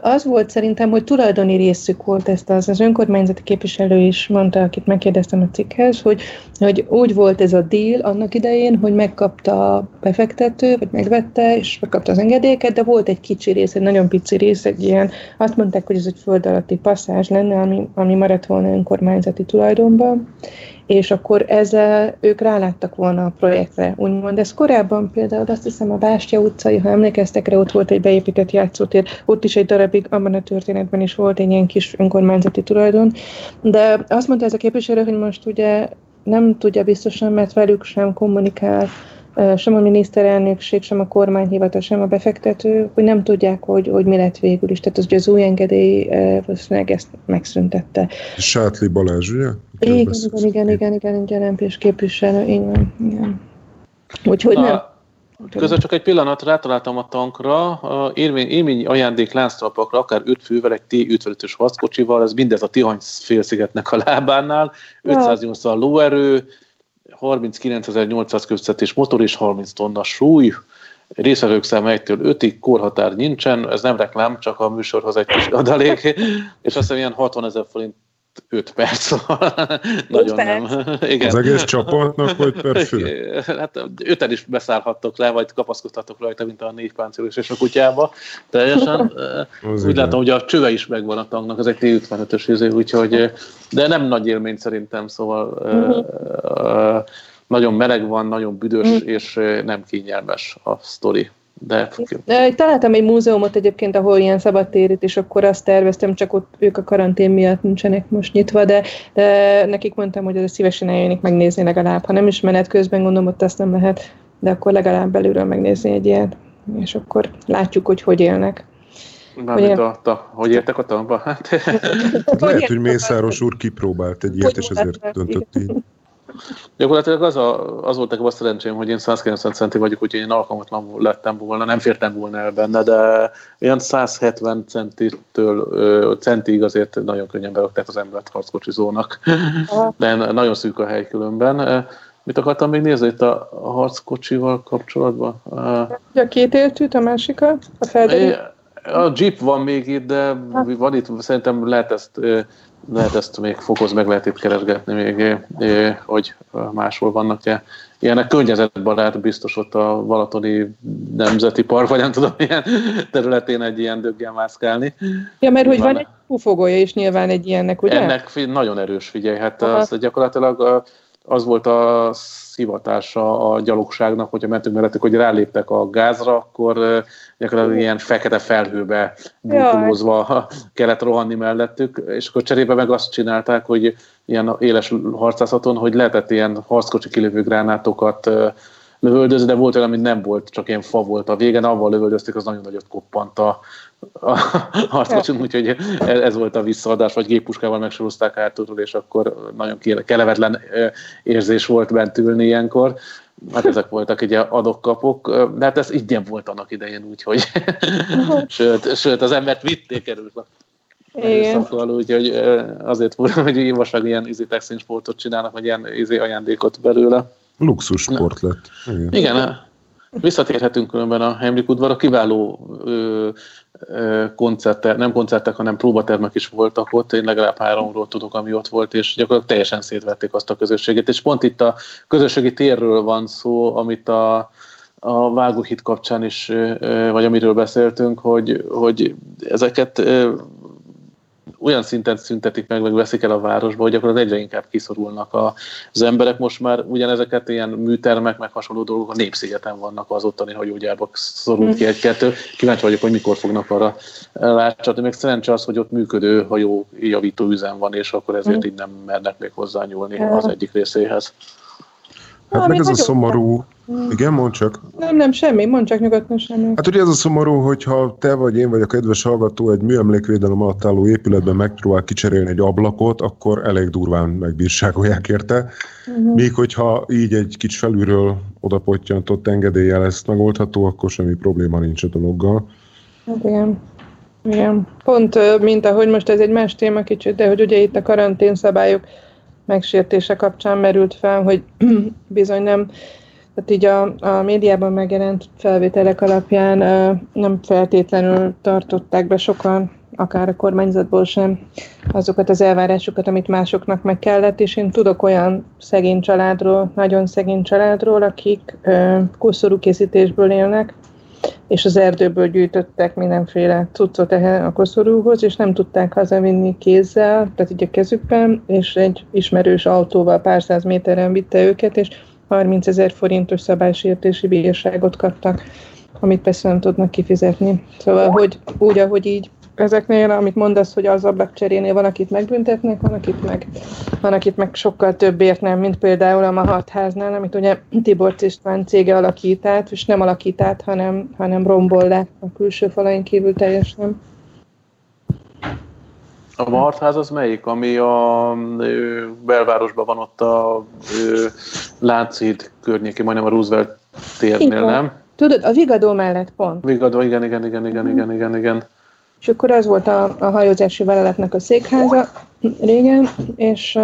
Az volt szerintem, hogy tulajdoni részük volt ezt az, az önkormányzati képviselő is mondta, akit megkérdeztem a cikkhez, hogy, hogy úgy volt ez a deal annak idején, hogy megkapta a befektető, vagy megvette, és megkapta az engedélyeket, de volt egy kicsi rész, egy nagyon pici rész, egy ilyen, azt mondták, hogy ez egy föld alatti passzázs lenne, ami, ami maradt volna önkormányzati tulajdonban, és akkor ezzel ők ráláttak volna a projektre, úgymond. Ez korábban például azt hiszem a Bástya utcai, ha emlékeztek rá, ott volt egy beépített játszótér, ott is egy darabig abban a történetben is volt egy ilyen kis önkormányzati tulajdon, de azt mondta ez a képviselő, hogy most ugye nem tudja biztosan, mert velük sem kommunikál, sem a miniszterelnökség, sem a kormányhivatal, sem a befektető, hogy nem tudják, hogy, hogy mi lett végül is. Tehát az, hogy az új engedély valószínűleg ezt megszüntette. Sátli Balázs, ugye? Igen, igen, igen, igen, igen, igen, LMP-s képviselő, így van, igen. Úgyhogy nem. Közben csak egy pillanat rátaláltam a tankra, élmény, élmény ajándék lánctalpakra, akár öt fővel, egy T-55-ös harckocsival, ez mindez a Tihany félszigetnek a lábánál, 580 lóerő, 39.800 közvetés motor és 30 tonna súly, részvevők száma 1-től 5-ig, korhatár nincsen, ez nem reklám, csak a műsorhoz egy kis adalék, és azt hiszem ilyen 60 ezer forint 5 perc, szóval nagyon perc. nem. Igen. Az egész csapatnak, vagy per fő? Hát öten is beszállhattok le, vagy kapaszkodhatok rajta, mint a négy páncélos és a kutyába. Teljesen. Az Úgy igen. látom, hogy a csöve is megvan a tanknak, az egy T-55-ös izé, úgyhogy, de nem nagy élmény szerintem, szóval uh-huh. nagyon meleg van, nagyon büdös, uh-huh. és nem kényelmes a sztori. De... Találtam egy múzeumot egyébként, ahol ilyen szabadtérit, és akkor azt terveztem, csak ott ők a karantén miatt nincsenek most nyitva, de, de nekik mondtam, hogy ez szívesen eljönnék megnézni legalább. Ha nem is menet közben, gondolom, ott azt nem lehet, de akkor legalább belülről megnézni egy ilyet, és akkor látjuk, hogy hogy élnek. hogy, él... a, a, hogy értek a tanba? Hát... Lehet, hogy Mészáros úr kipróbált egy ilyet, és ezért döntött így. Gyakorlatilag az, a, az volt nekem a szerencsém, hogy én 190 centi vagyok, úgyhogy én alkalmatlan lettem volna, nem fértem volna el benne, de olyan 170 centitől centig azért nagyon könnyen berakták az embert harckocsizónak. De nagyon szűk a hely különben. Mit akartam még nézni itt a, harckocsival kapcsolatban? A két éltűt, a másikat? A felderít? A Jeep van még itt, de van itt, szerintem lehet ezt, lehet ezt még fokoz, meg lehet itt keresgetni még, hogy máshol vannak-e. Ilyenek környezetbarát biztos ott a Balatoni Nemzeti Park, vagy nem tudom, ilyen területén egy ilyen döggel mászkálni. Ja, mert hogy van, van egy pufogója is nyilván egy ilyennek, ugye? Ennek nagyon erős, figyelj, hát az gyakorlatilag az volt a hivatása a gyalogságnak, hogyha mentünk mellettük, hogy ráléptek a gázra, akkor gyakorlatilag ilyen fekete felhőbe burkolózva kellett rohanni mellettük, és akkor cserébe meg azt csinálták, hogy ilyen éles harcászaton, hogy lehetett ilyen harckocsi kilövő gránátokat lövöldözni, de volt olyan, amit nem volt, csak ilyen fa volt a végen, avval lövöldözték, az nagyon nagyot koppant a, a harckocsin, úgyhogy ez volt a visszaadás, vagy géppuskával megsorozták hátulról, és akkor nagyon kelevetlen érzés volt bent ülni ilyenkor. Hát ezek voltak ugye adok-kapok, de hát ez ingyen volt annak idején, úgyhogy sőt, sőt, az embert vitték erős Szakkal, úgyhogy azért fura, hogy Ivaság ilyen izi sportot csinálnak, vagy ilyen izi ajándékot belőle. Luxus sport lett. Igen. Igen, visszatérhetünk különben a Heimlich udvarra, kiváló ö, ö, koncertek, nem koncertek, hanem próbatermek is voltak ott, én legalább háromról tudok, ami ott volt, és gyakorlatilag teljesen szétvették azt a közösséget, és pont itt a közösségi térről van szó, amit a, a vágóhit kapcsán is, vagy amiről beszéltünk, hogy, hogy ezeket olyan szinten szüntetik meg, meg veszik el a városba, hogy akkor egyre inkább kiszorulnak az emberek. Most már ugyanezeket ilyen műtermek, meg hasonló dolgok a Népszigeten vannak az ottani hajógyárba szorult ki egy-kettő. Kíváncsi vagyok, hogy mikor fognak arra látcsatni. Még szerencsé az, hogy ott működő hajó javító üzem van, és akkor ezért mm. így nem mernek még hozzányúlni az egyik részéhez. Hát meg ez a szomorú, Mm. Igen, mondd csak. Nem, nem, semmi, mondd csak nyugodtan semmi. Hát ugye ez a szomorú, hogyha te vagy én vagy a kedves hallgató egy műemlékvédelem alatt álló épületben megpróbál kicserélni egy ablakot, akkor elég durván megbírságolják érte. Uh-huh. Míg hogyha így egy kicsi felülről odapottyantott engedéllyel ezt megoldható, akkor semmi probléma nincs a dologgal. Hát igen. Igen. Pont, mint ahogy most ez egy más téma kicsit, de hogy ugye itt a karantén szabályok megsértése kapcsán merült fel, hogy bizony nem. Tehát így a, a médiában megjelent felvételek alapján nem feltétlenül tartották be sokan, akár a kormányzatból sem, azokat az elvárásokat, amit másoknak meg kellett, és én tudok olyan szegény családról, nagyon szegény családról, akik koszorú készítésből élnek, és az erdőből gyűjtöttek mindenféle cuccot a koszorúhoz, és nem tudták hazavinni kézzel, tehát így a kezükben, és egy ismerős autóval pár száz méteren vitte őket, és 30 ezer forintos szabálysértési bírságot kaptak, amit persze nem tudnak kifizetni. Szóval, hogy úgy, ahogy így ezeknél, amit mondasz, hogy az ablakcserénél van, akit megbüntetnek, van, akit meg, van, akit meg sokkal többért nem, mint például a Mahatháznál, amit ugye Tibor István cége alakít át, és nem alakít át, hanem, hanem rombol le a külső falain kívül teljesen. A Martház az melyik? Ami a ő, belvárosban van ott a ő, Lánchíd környéki, majdnem a Roosevelt térnél, nem? Tudod, a Vigadó mellett pont. Vigadó, igen, igen, igen, igen, igen, igen, igen. És akkor az volt a, a hajózási vállalatnak a székháza régen, és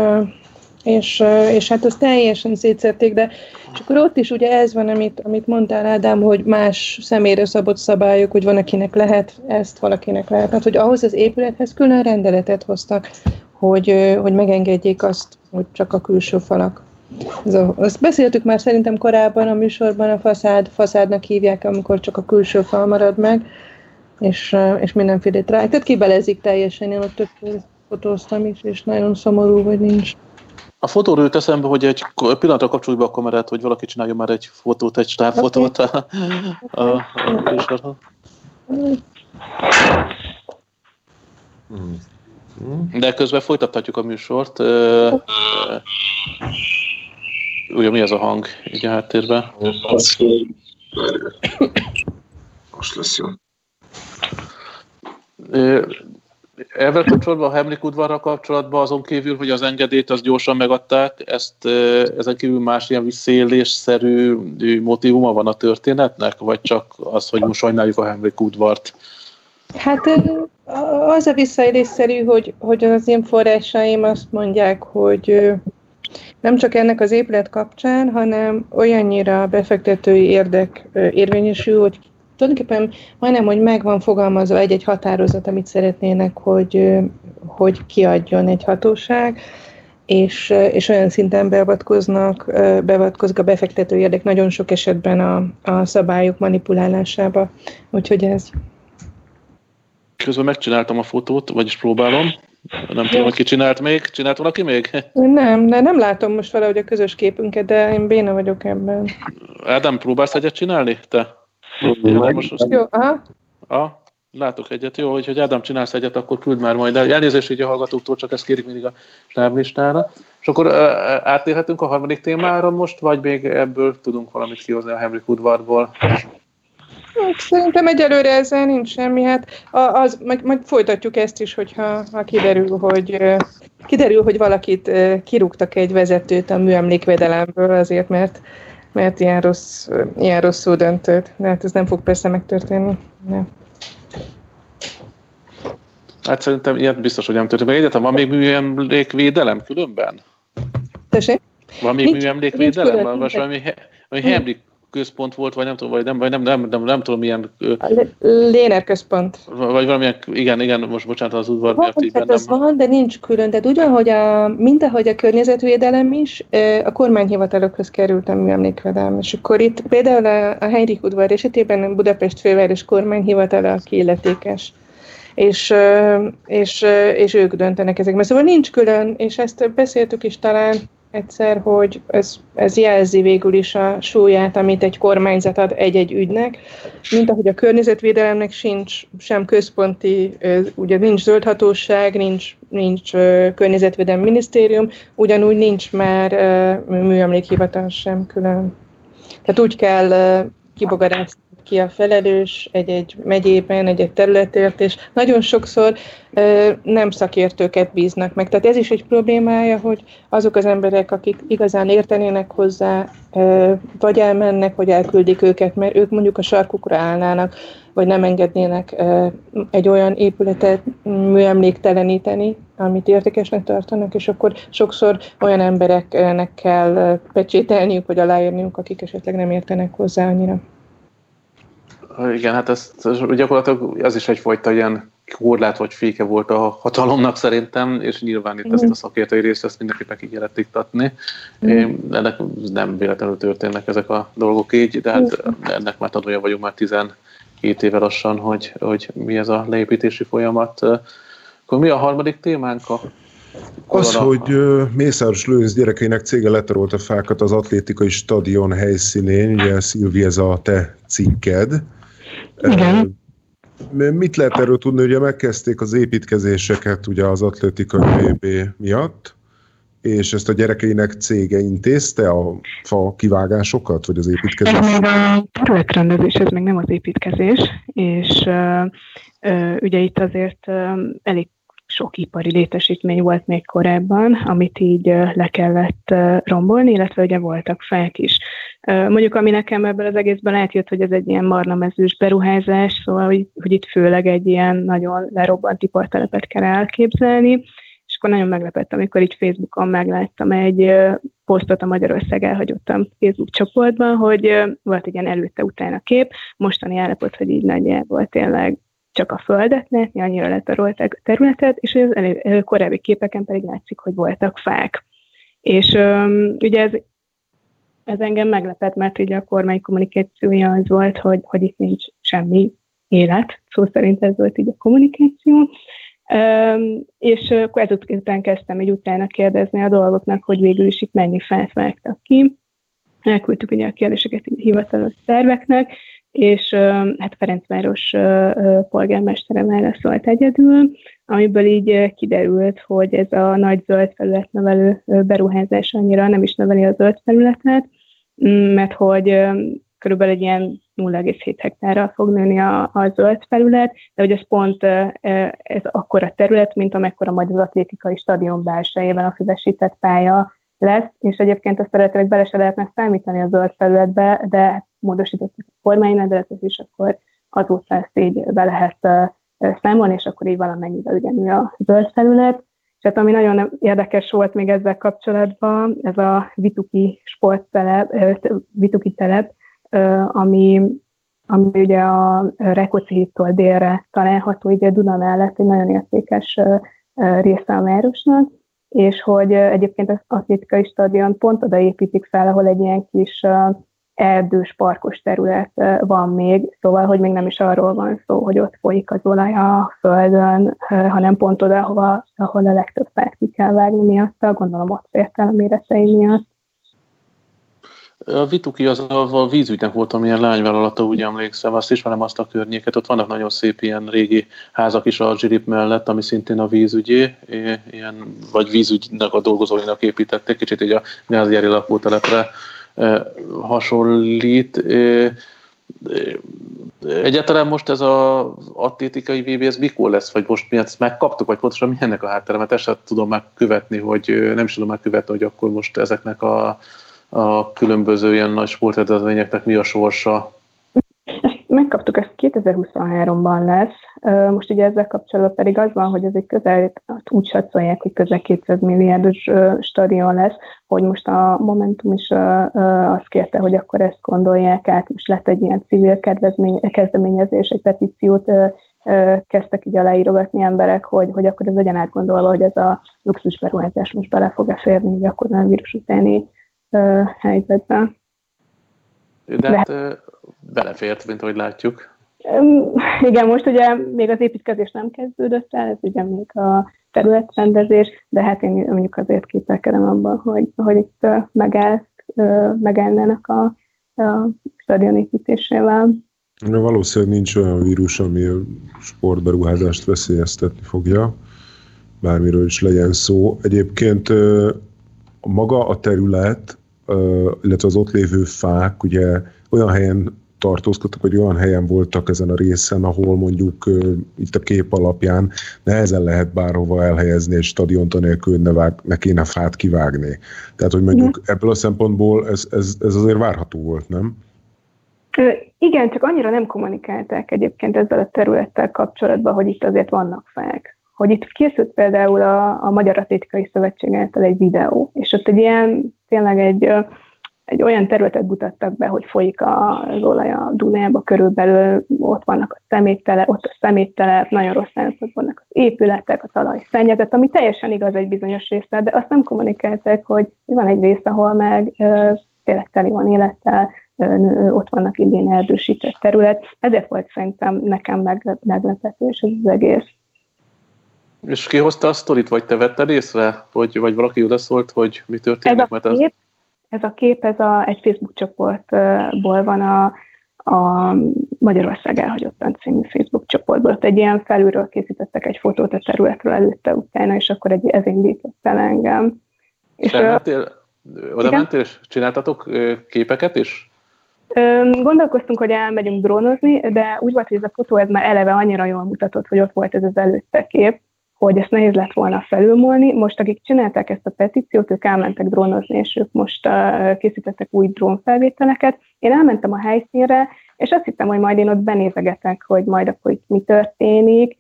és, és hát azt teljesen szétszerték, de és akkor ott is ugye ez van, amit, amit mondtál Ádám, hogy más személyre szabott szabályok, hogy van, akinek lehet ezt, valakinek lehet. Hát, hogy ahhoz az épülethez külön rendeletet hoztak, hogy, hogy megengedjék azt, hogy csak a külső falak. Ez azt beszéltük már szerintem korábban a műsorban, a faszád, faszádnak hívják, amikor csak a külső fal marad meg, és, és mindenféle rá. Tehát kibelezik teljesen, én ott többször fotóztam is, és nagyon szomorú, hogy nincs. A fotóról jut eszembe, hogy egy pillanatra kapcsoljuk be a kamerát, hogy valaki csinálja már egy fotót, egy stábfotót a, a, a De közben folytathatjuk a műsort. Ugye mi az a hang így a háttérben? Most lesz jó. Ezzel kapcsolatban, a Hemlik udvarra kapcsolatban azon kívül, hogy az engedélyt az gyorsan megadták, ezt ezen kívül más ilyen visszaélésszerű motivuma van a történetnek, vagy csak az, hogy most sajnáljuk a Hemlik udvart? Hát az a visszaélésszerű, hogy, hogy az én forrásaim azt mondják, hogy nem csak ennek az épület kapcsán, hanem olyannyira befektetői érdek érvényesül, hogy tulajdonképpen majdnem, hogy meg van fogalmazva egy-egy határozat, amit szeretnének, hogy, hogy kiadjon egy hatóság, és, és olyan szinten beavatkoznak, beavatkozik a befektető érdek nagyon sok esetben a, a szabályok manipulálásába. Úgyhogy ez. Közben megcsináltam a fotót, vagyis próbálom. Nem tudom, hogy ki csinált még. Csinált valaki még? Nem, de nem látom most valahogy a közös képünket, de én béna vagyok ebben. Ádám, próbálsz egyet csinálni? Te? Most Jó, aha. A, látok egyet, jó, hogy, hogy Ádám csinálsz egyet, akkor küld már majd el. Elnézést így a hallgatóktól, csak ezt kérik mindig a stáblistára. És akkor uh, átérhetünk a harmadik témára most, vagy még ebből tudunk valamit kihozni a Henrik udvarból? Hát, szerintem egyelőre ezzel nincs semmi. Hát az, majd, majd folytatjuk ezt is, hogyha ha kiderül, hogy kiderül, hogy valakit kirúgtak egy vezetőt a műemlékvédelemből azért, mert mert ilyen, rossz, ilyen rosszul döntött. De hát ez nem fog persze megtörténni. Nem. Hát szerintem ilyet biztos, hogy nem történik. Egyetem, van még műemlékvédelem különben? Tessék? Van még nincs, műemlékvédelem? Nincs külön, valami, valami Henrik központ volt, vagy nem tudom, vagy nem, vagy nem, nem, nem, nem tudom, milyen... Léner központ. Vagy valamilyen, igen, igen, most bocsánat az udvar, mert így hát ez van, de nincs külön. Tehát ugyanhogy a, mint ahogy a környezetvédelem is, a kormányhivatalokhoz került a műemlékvédelem. És akkor itt például a, a Henrik udvar esetében Budapest főváros kormányhivatala a illetékes és, és, és ők döntenek ezekben. Szóval nincs külön, és ezt beszéltük is talán egyszer, hogy ez, ez jelzi végül is a súlyát, amit egy kormányzat ad egy-egy ügynek, mint ahogy a környezetvédelemnek sincs sem központi, ugye nincs zöldhatóság, nincs, nincs környezetvédelmi minisztérium, ugyanúgy nincs már műemlékhivatal sem külön. Tehát úgy kell kibogarászni ki a felelős egy-egy megyében, egy-egy területért, és nagyon sokszor ö, nem szakértőket bíznak meg. Tehát ez is egy problémája, hogy azok az emberek, akik igazán értenének hozzá, ö, vagy elmennek, vagy elküldik őket, mert ők mondjuk a sarkukra állnának, vagy nem engednének ö, egy olyan épületet műemlékteleníteni, amit értékesnek tartanak, és akkor sokszor olyan embereknek kell pecsételniük, vagy aláírniuk, akik esetleg nem értenek hozzá annyira. Igen, hát ez gyakorlatilag az is egyfajta ilyen korlát vagy féke volt a hatalomnak szerintem, és nyilván itt mm. ezt a szakértői részt ezt mindenképpen ki kellett iktatni. Mm. Ennek nem véletlenül történnek ezek a dolgok így, de hát mm. ennek már tanulja vagyunk már 12 éve lassan, hogy, hogy mi ez a leépítési folyamat. Akkor mi a harmadik témánk a az, hogy Mészáros Lőrinc gyerekeinek cége letarolt a fákat az atlétikai stadion helyszínén, ugye Szilvi, ez a te cikked. Igen. Mit lehet erről tudni? Ugye megkezdték az építkezéseket ugye az atlétikai VB miatt, és ezt a gyerekeinek cége intézte a fa kivágásokat, vagy az építkezés? Ez még a területrendezés, ez még nem az építkezés, és uh, uh, ugye itt azért uh, elég sok ipari létesítmény volt még korábban, amit így le kellett rombolni, illetve ugye voltak fák is. Mondjuk, ami nekem ebből az egészben átjött, hogy ez egy ilyen marnamezős beruházás, szóval, hogy, hogy itt főleg egy ilyen nagyon lerobbant ipartelepet kell elképzelni, és akkor nagyon meglepett, amikor így Facebookon megláttam egy posztot a Magyarország elhagyottam Facebook csoportban, hogy volt egy ilyen előtte-utána kép, mostani állapot, hogy így nagyjából tényleg csak a földet látni, annyira letarolták a területet, és az elő, korábbi képeken pedig látszik, hogy voltak fák. És um, ugye ez, ez engem meglepett, mert ugye a kormány kommunikációja az volt, hogy, hogy itt nincs semmi élet, szó szerint ez volt így a kommunikáció. Um, és akkor ezután kezdtem egy utána kérdezni a dolgoknak, hogy végül is itt mennyi fát vágtak ki. Elküldtük ugye a kérdéseket hivatalos szerveknek, és hát Ferencváros polgármestere válaszolt egyedül, amiből így kiderült, hogy ez a nagy zöld felület növelő beruházás annyira nem is növeli a zöld felületet, mert hogy körülbelül egy ilyen 0,7 hektárral fog nőni a, a zöld felület, de hogy ez pont ez akkora terület, mint amekkora majd az atlétikai stadion belsejében a füvesített pálya lesz, és egyébként azt eredetileg bele se lehetne számítani a zöld felületbe, de módosítottuk a kormányrendeletet, és akkor azóta ezt így be lehet számolni, és akkor így valamennyivel ugyanúgy a zöld felület. És hát ami nagyon érdekes volt még ezzel kapcsolatban, ez a Vituki sporttelep, Vituki telep, ami, ami ugye a Rekocihitól délre található, ugye Duna mellett egy nagyon értékes része a városnak, és hogy egyébként az atlétikai stadion pont oda építik fel, ahol egy ilyen kis erdős, parkos terület van még, szóval, hogy még nem is arról van szó, hogy ott folyik az olaj a földön, hanem pont oda, ahova, ahol a legtöbb fát ki kell vágni miatt, gondolom ott fért el a méretei miatt. A Vituki az a, a vízügynek volt amilyen lányvállalata, úgy emlékszem, azt ismerem azt a környéket, ott vannak nagyon szép ilyen régi házak is a Zsirip mellett, ami szintén a vízügyé, ilyen, vagy vízügynek a dolgozóinak építették, kicsit így a Gáziári lakótelepre hasonlít. Egyáltalán most ez az atlétikai VB, ez mikor lesz, vagy most mi ezt megkaptuk, vagy pontosan mi ennek a háttere, mert ezt tudom megkövetni, hogy nem is tudom megkövetni, hogy akkor most ezeknek a, a különböző ilyen nagy sportrendezvényeknek mi a sorsa. megkaptuk, ezt 2023-ban lesz. Most ugye ezzel kapcsolatban pedig az van, hogy ez egy közel, hát úgy satszolják, hogy közel 200 milliárdos stadion lesz, hogy most a Momentum is azt kérte, hogy akkor ezt gondolják át, most lett egy ilyen civil kezdeményezés, egy petíciót kezdtek így aláírogatni emberek, hogy, hogy akkor ez legyen átgondolva, hogy ez a luxus beruházás most bele fog-e férni hogy akkor nem vírus utáni helyzetben. De hát belefért, mint ahogy látjuk. Igen, most ugye még az építkezés nem kezdődött el, ez ugye még a területrendezés, de hát én mondjuk azért kételkedem abban, hogy, hogy itt megáll, megállnának a, a stadion építésével. Valószínűleg nincs olyan vírus, ami a sportberuházást veszélyeztetni fogja, bármiről is legyen szó. Egyébként maga a terület, illetve az ott lévő fák ugye olyan helyen tartózkodtak, vagy olyan helyen voltak ezen a részen, ahol mondjuk itt a kép alapján nehezen lehet bárhova elhelyezni egy stadiont anélkül, ne, vág, ne kéne fát kivágni. Tehát, hogy mondjuk mm. ebből a szempontból ez, ez, ez azért várható volt, nem? Igen, csak annyira nem kommunikálták egyébként ezzel a területtel kapcsolatban, hogy itt azért vannak fák. Hogy itt készült például a, a Magyar Atlétikai Szövetség által egy videó, és ott egy ilyen, tényleg egy egy olyan területet mutattak be, hogy folyik az olaj a Dunába körülbelül, ott vannak a szeméttele, ott a szeméttele, nagyon rossz állapotban vannak az épületek, a talaj szennyezett, ami teljesen igaz egy bizonyos része, de azt nem kommunikálták, hogy van egy rész, ahol meg tényleg teli van élettel, ott vannak idén erdősített terület, ezért volt szerintem nekem meglepetés ez az egész. És ki hozta a sztorit, vagy te vetted észre, vagy, vagy valaki oda szólt, hogy mi történik? Ez a mert ez... Ez a kép, ez a, egy Facebook csoportból van a, a Magyarország elhagyottan című Facebook csoportból. Ott egy ilyen felülről készítettek egy fotót a területről előtte, utána, és akkor egy, ez indított el engem. És mentél, oda igen? mentél, és csináltatok képeket is? Gondolkoztunk, hogy elmegyünk drónozni, de úgy volt, hogy ez a fotó ez már eleve annyira jól mutatott, hogy ott volt ez az előtte kép, hogy ezt nehéz lett volna felülmúlni. Most akik csinálták ezt a petíciót, ők elmentek drónozni, és ők most készítettek új drónfelvételeket. Én elmentem a helyszínre, és azt hittem, hogy majd én ott benézegetek, hogy majd akkor itt mi történik.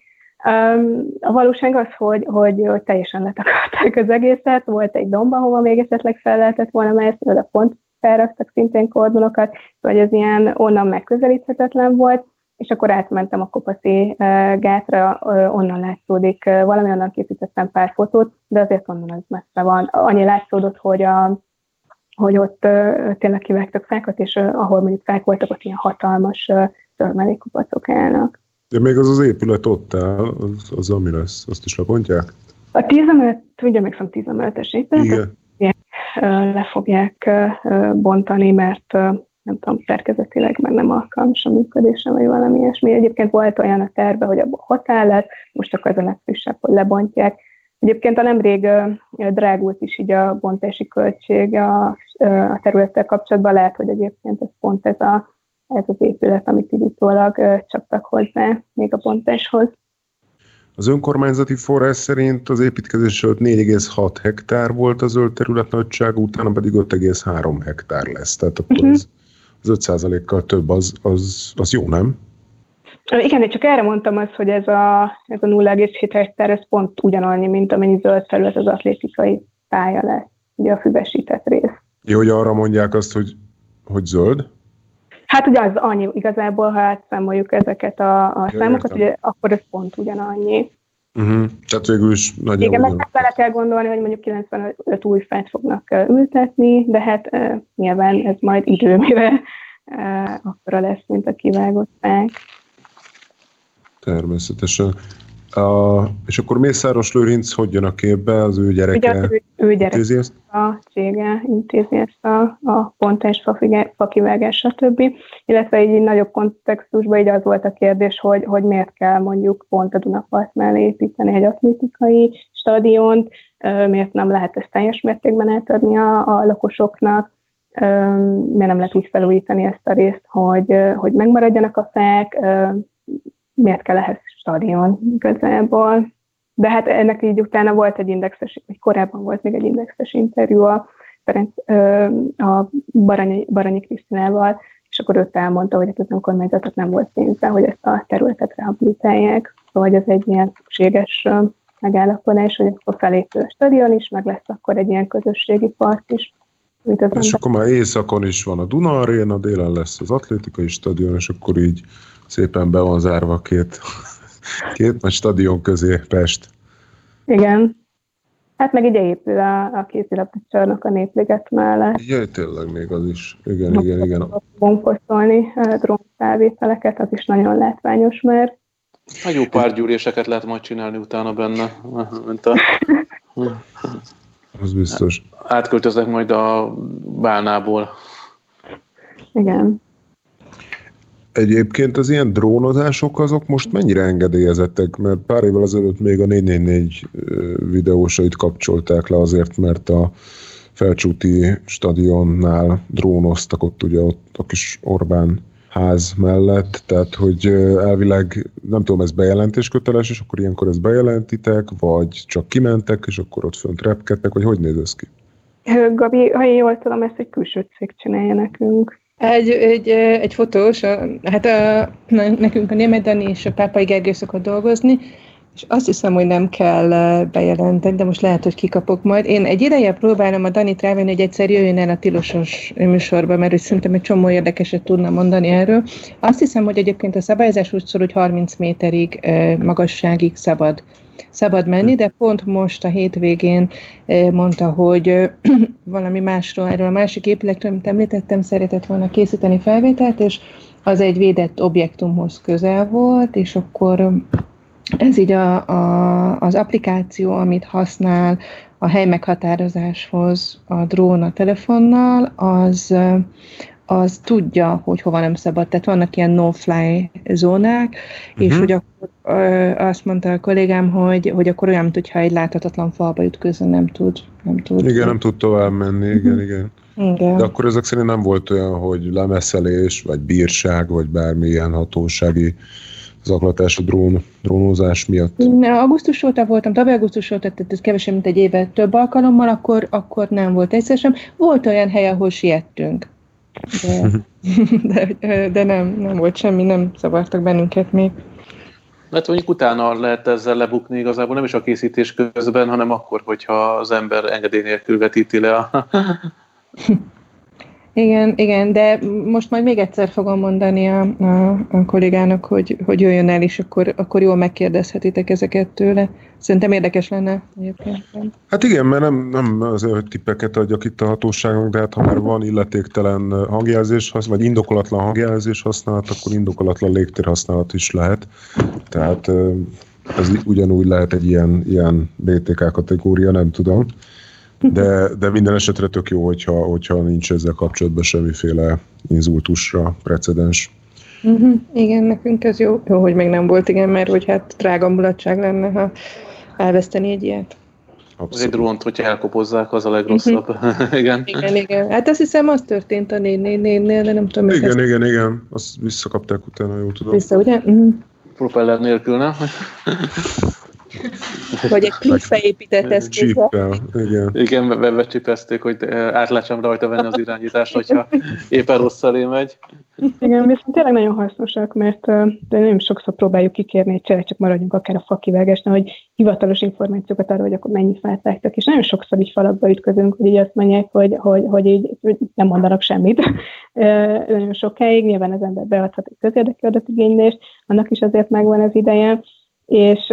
A valóság az, hogy, hogy, hogy teljesen letakarták az egészet, volt egy domba, hova még esetleg fel lehetett volna mászni, de pont felraktak szintén kordonokat, vagy ez ilyen onnan megközelíthetetlen volt és akkor átmentem a kopaszi gátra, onnan látszódik, valami onnan készítettem pár fotót, de azért onnan az messze van. Annyi látszódott, hogy, a, hogy ott tényleg kivágtak fákat, és ahol mondjuk fák voltak, ott ilyen hatalmas törmelékopacok állnak. De még az az épület ott áll, az, az ami lesz, azt is lepontják? A 15, ugye még 15-es épület, Igen. le fogják bontani, mert nem tudom, szerkezetileg meg nem alkalmas a működésre, vagy valami ilyesmi. Egyébként volt olyan a terve, hogy abban hotel lesz, most akkor ez a legfrissebb, hogy lebontják, Egyébként a nemrég drágult is így a bontási költség a, a területtel kapcsolatban, lehet, hogy egyébként ez pont ez, a, ez az épület, amit indítólag csaptak hozzá még a bontáshoz. Az önkormányzati forrás szerint az építkezés előtt 4,6 hektár volt a zöld terület nagyság, utána pedig 5,3 hektár lesz. Tehát akkor uh-huh. az, az 5%-kal több, az, az, az jó, nem? Igen, én csak erre mondtam azt, hogy ez a, ez a 0,7 hektár, ez pont ugyanannyi, mint amennyi zöld terület az atlétikai pálya lesz, ugye a füvesített rész. Jó, hogy arra mondják azt, hogy, hogy zöld? Hát ugye az annyi, igazából, ha átszámoljuk ezeket a, a ja, számokat, ugye, akkor ez pont ugyanannyi. Uh-huh. Tehát végül is nagyjából... Igen, meg bele kell gondolni, hogy mondjuk 95 új fát fognak ültetni, de hát uh, nyilván ez majd idő, mire uh, akkora lesz, mint a kivágott fák. Természetesen. A, és akkor Mészáros Lőrinc hogy jön a képbe, az ő gyereke? Ugye, ő, ő gyereke intézi ezt? a cége intézi ezt a, a pontás fakivágás, stb. Illetve így nagyobb kontextusban így az volt a kérdés, hogy, hogy miért kell mondjuk pont a Dunapart mellé építeni egy atlétikai stadiont, miért nem lehet ezt teljes mértékben átadni a, a lakosoknak, miért nem lehet úgy felújítani ezt a részt, hogy, hogy megmaradjanak a fák, miért kell ehhez stadion igazából. De hát ennek így utána volt egy indexes, vagy korábban volt még egy indexes interjú a, Ferenc, a Baranyi, Baranyi Krisztinával, és akkor őt elmondta, hogy az önkormányzatot nem volt pénze, hogy ezt a területet rehabilitálják, vagy ez egy ilyen szükséges megállapodás, hogy akkor felépül a stadion is, meg lesz akkor egy ilyen közösségi park is. És akkor már éjszakon is van a Duna Arena, délen lesz az atlétikai stadion, és akkor így szépen be van zárva két, két nagy stadion közé Pest. Igen. Hát meg ide épül a, a kézilabdacsarnok a népliget mellett. Igen, tényleg még az is. Igen, Most igen, igen. Fogunk posztolni drónfelvételeket, az is nagyon látványos mert. A jó pár gyűléseket lehet majd csinálni utána benne, mint a... Az biztos. Átköltözek majd a Bálnából. Igen. Egyébként az ilyen drónozások azok most mennyire engedélyezettek? Mert pár évvel ezelőtt még a 444 videósait kapcsolták le azért, mert a Felcsúti stadionnál drónoztak ott ugye ott a kis Orbán ház mellett, tehát hogy elvileg nem tudom, ez bejelentés köteles, és akkor ilyenkor ezt bejelentitek, vagy csak kimentek, és akkor ott fönt repkedtek, vagy hogy néz ez ki? Gabi, ha én jól tudom, ezt egy külső cég csinálja nekünk. Egy, egy, egy fotós, hát a, nekünk a német Dani és a Pápai Gergely szokott dolgozni, és azt hiszem, hogy nem kell bejelenteni, de most lehet, hogy kikapok majd. Én egy ideje próbálom a Danit rávenni, hogy egyszer jöjjön el a tilosos műsorba, mert hogy szerintem egy csomó érdekeset tudna mondani erről. Azt hiszem, hogy egyébként a szabályozás úgy szól, hogy 30 méterig magasságig szabad szabad menni, de pont most a hétvégén mondta, hogy valami másról, erről a másik épületről, amit említettem, szeretett volna készíteni felvételt, és az egy védett objektumhoz közel volt, és akkor ez így a, a, az applikáció, amit használ a hely meghatározáshoz a drón a telefonnal, az, az tudja, hogy hova nem szabad. Tehát vannak ilyen no-fly zónák, uh-huh. és mhm. hogy akkor ö, azt mondta a kollégám, hogy, hogy akkor olyan, mintha egy láthatatlan falba ütközön, nem tud. Nem tud. Igen, nem tud tovább menni, igen, uh-huh. igen. Igen. De akkor ezek szerint nem volt olyan, hogy lemeszelés, vagy bírság, vagy bármilyen hatósági zaklatás a drón, drónozás miatt? Ne, augusztus óta voltam, tavaly augusztus óta, tehát ez kevesebb, mint egy éve több alkalommal, akkor, akkor nem volt egyszer sem. Volt olyan hely, ahol siettünk. De, de, de nem, nem volt semmi, nem zavartak bennünket még. Lehet, mondjuk utána lehet ezzel lebukni igazából, nem is a készítés közben, hanem akkor, hogyha az ember engedély nélkül vetíti le a... Igen, igen, de most majd még egyszer fogom mondani a, a, a kollégának, hogy, hogy jöjjön el, és akkor, akkor jól megkérdezhetitek ezeket tőle. Szerintem érdekes lenne egyébként. Hát igen, mert nem, nem az tippeket adjak itt a hatóságnak, de hát ha már van illetéktelen hangjelzés, vagy indokolatlan hangjelzés használat, akkor indokolatlan légtér használat is lehet. Tehát ez ugyanúgy lehet egy ilyen, ilyen BTK kategória, nem tudom de, de minden esetre tök jó, hogyha, hogyha nincs ezzel kapcsolatban semmiféle inzultusra precedens. Uh-huh. Igen, nekünk ez jó, jó, hogy még nem volt, igen, mert hogy hát drága mulatság lenne, ha elveszteni egy ilyet. Abszolút. Egy drónt, hogyha elkopozzák, az a legrosszabb. Uh-huh. igen. Igen, igen. Hát azt hiszem, az történt a nénénél, de nem tudom. Igen, ezt... igen, igen. Azt visszakapták utána, jól tudom. Vissza, ugye? Uh-huh. Propeller nélkül, nem? Vagy egy kliffe épített eszközzel. igen. Igen, becsipezték, hogy átlátsam rajta venni az irányítást, hogyha éppen rossz elé megy. Igen, viszont tényleg nagyon hasznosak, mert de nagyon sokszor próbáljuk kikérni, hogy tényleg csak maradjunk akár a fakivágásnál, hogy hivatalos információkat arról, hogy akkor mennyi fát vágtak, és nagyon sokszor így falakba ütközünk, hogy így azt mondják, hogy, hogy, hogy így hogy nem mondanak semmit nagyon sokáig, nyilván az ember beadhat egy közérdekű adatigénylést, annak is azért megvan az ideje, és,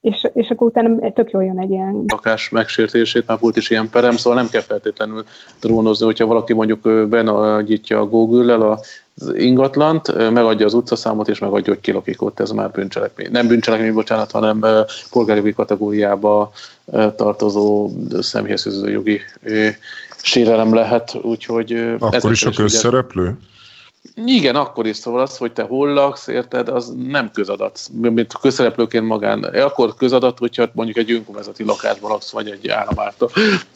és, és akkor utána tök jól jön egy ilyen... Lakás megsértését, már volt is ilyen perem, szóval nem kell feltétlenül drónozni, hogyha valaki mondjuk benagyítja a Google-lel az ingatlant, megadja az utcaszámot, és megadja, hogy kilakik ott, ez már bűncselekmény. Nem bűncselekmény, bocsánat, hanem polgári kategóriába tartozó személyhez jogi sérelem lehet, úgyhogy... Akkor is a közszereplő? Ugye, igen, akkor is szóval az, hogy te hol laksz, érted, az nem közadat. Mint közszereplőként magán. Akkor közadat, hogyha mondjuk egy önkormányzati lakásban laksz, vagy egy állam által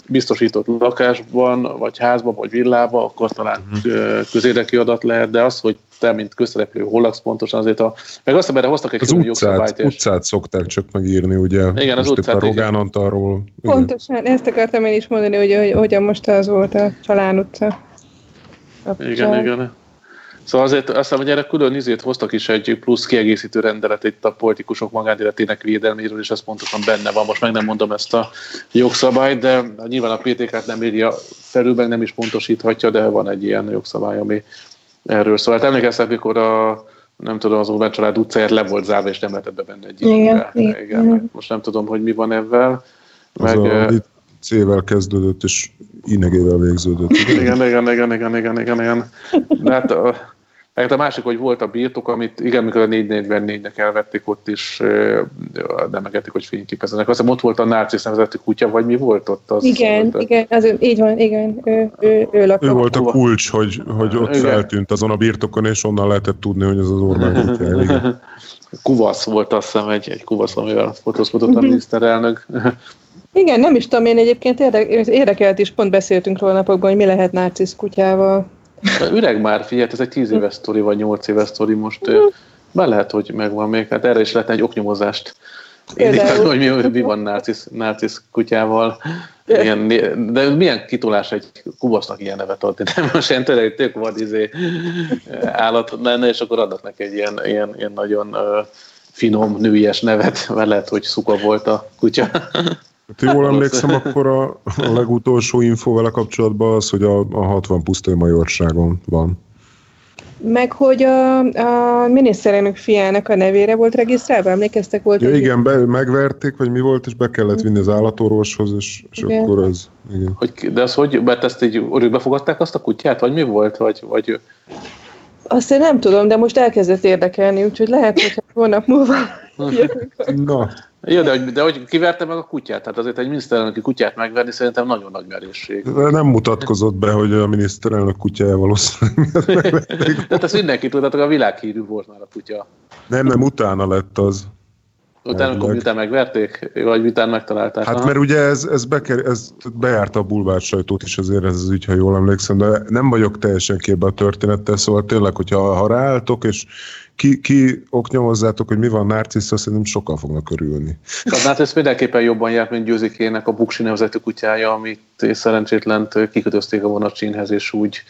biztosított lakásban, vagy házban, vagy villában, akkor talán uh-huh. közérdekű adat lehet, de az, hogy te, mint közszereplő, hol laksz pontosan, azért a... Meg azt, erre hoztak egy az utcát, jogszabályt. És... utcát szokták csak megírni, ugye? Igen, az utcát. A Rogán Antalról. Pontosan, ezt akartam én is mondani, hogy, hogy hogyan most az volt a Csalán utca. A igen, igen. Szóval azért azt hiszem, hogy erre külön izét hoztak is egy plusz kiegészítő rendelet itt a politikusok magánéletének védelméről, és ez pontosan benne van. Most meg nem mondom ezt a jogszabályt, de nyilván a PTK-t nem írja felül, meg nem is pontosíthatja, de van egy ilyen jogszabály, ami erről szól. Hát emlékeztek, mikor a nem tudom, az Orbán család utcáját le volt zárva, és nem lehetett be benne egy igen, igen, igen. Most nem tudom, hogy mi van ebben. Meg, a, C-vel kezdődött, és inegével végződött. Igen, igen, igen, igen, igen, igen, igen, igen. De hát a, Hát a másik, hogy volt a birtok, amit igen, mikor a 444-nek elvették, ott is nem engedték, hogy fényképezenek. Azt hiszem, ott volt a náci nevezetű kutya, vagy mi volt ott? Az, igen, volt, igen, az, így van, igen, ő, ő, ő, lakott. ő volt a kulcs, hogy, hogy ott igen. feltűnt azon a birtokon, és onnan lehetett tudni, hogy ez az Orbán kutya. Kuvasz volt azt hiszem egy, egy kuvasz, amivel fotózkodott a miniszterelnök. Igen, nem is tudom, én egyébként érdekelt is, pont beszéltünk róla napokban, hogy mi lehet nácisz kutyával. Üreg már, figyelj, ez egy tíz éves sztori, vagy nyolc éves sztori most. Már lehet, hogy megvan még. Hát erre is lehetne egy oknyomozást indítani, hogy mi, mi van nácisz, nácisz kutyával. Ilyen, de milyen kitolás egy kubasznak ilyen nevet adni? De most ilyen tényleg tök vad izé, állat lenne, és akkor adnak neki egy ilyen, ilyen, ilyen nagyon uh, finom, nőies nevet, mert lehet, hogy szuka volt a kutya. Hát jól emlékszem, akkor a, a legutolsó info vele kapcsolatban az, hogy a, a 60 pusztai majorságon van. Meg hogy a, a miniszterelnök fiának a nevére volt regisztrálva, emlékeztek volt? Ja, igen, be, megverték, vagy mi volt, és be kellett vinni az állatorvoshoz, és, és akkor ez... Igen. Hogy, de az hogy, mert ezt így ők befogadták azt a kutyát, vagy mi volt? Vagy, vagy... Azt én nem tudom, de most elkezdett érdekelni, úgyhogy lehet, hogy hónap múlva Na, jó, de, de hogy kiverte meg a kutyát? Tehát azért egy miniszterelnöki kutyát megverni szerintem nagyon nagy merészség. Nem mutatkozott be, hogy a miniszterelnök kutyája valószínűleg Tehát ezt mindenki tudta, a világhírű volt már a kutya. Nem, nem, utána lett az. Utána, amikor miután megverték? Vagy miután megtalálták? Hát aha. mert ugye ez, ez, beker, ez bejárta a bulvár sajtót is azért ez az ügy, ha jól emlékszem, de nem vagyok teljesen képbe a történettel, szóval tényleg, hogyha ha ráálltok, és ki, ki oknyomozzátok, hogy mi van Narcissa, szerintem sokkal fognak örülni. Hát ez mindenképpen jobban járt, mint Győzikének a Buksi nevezetű kutyája, amit szerencsétlent kikötözték a vonatcsínhez, és úgy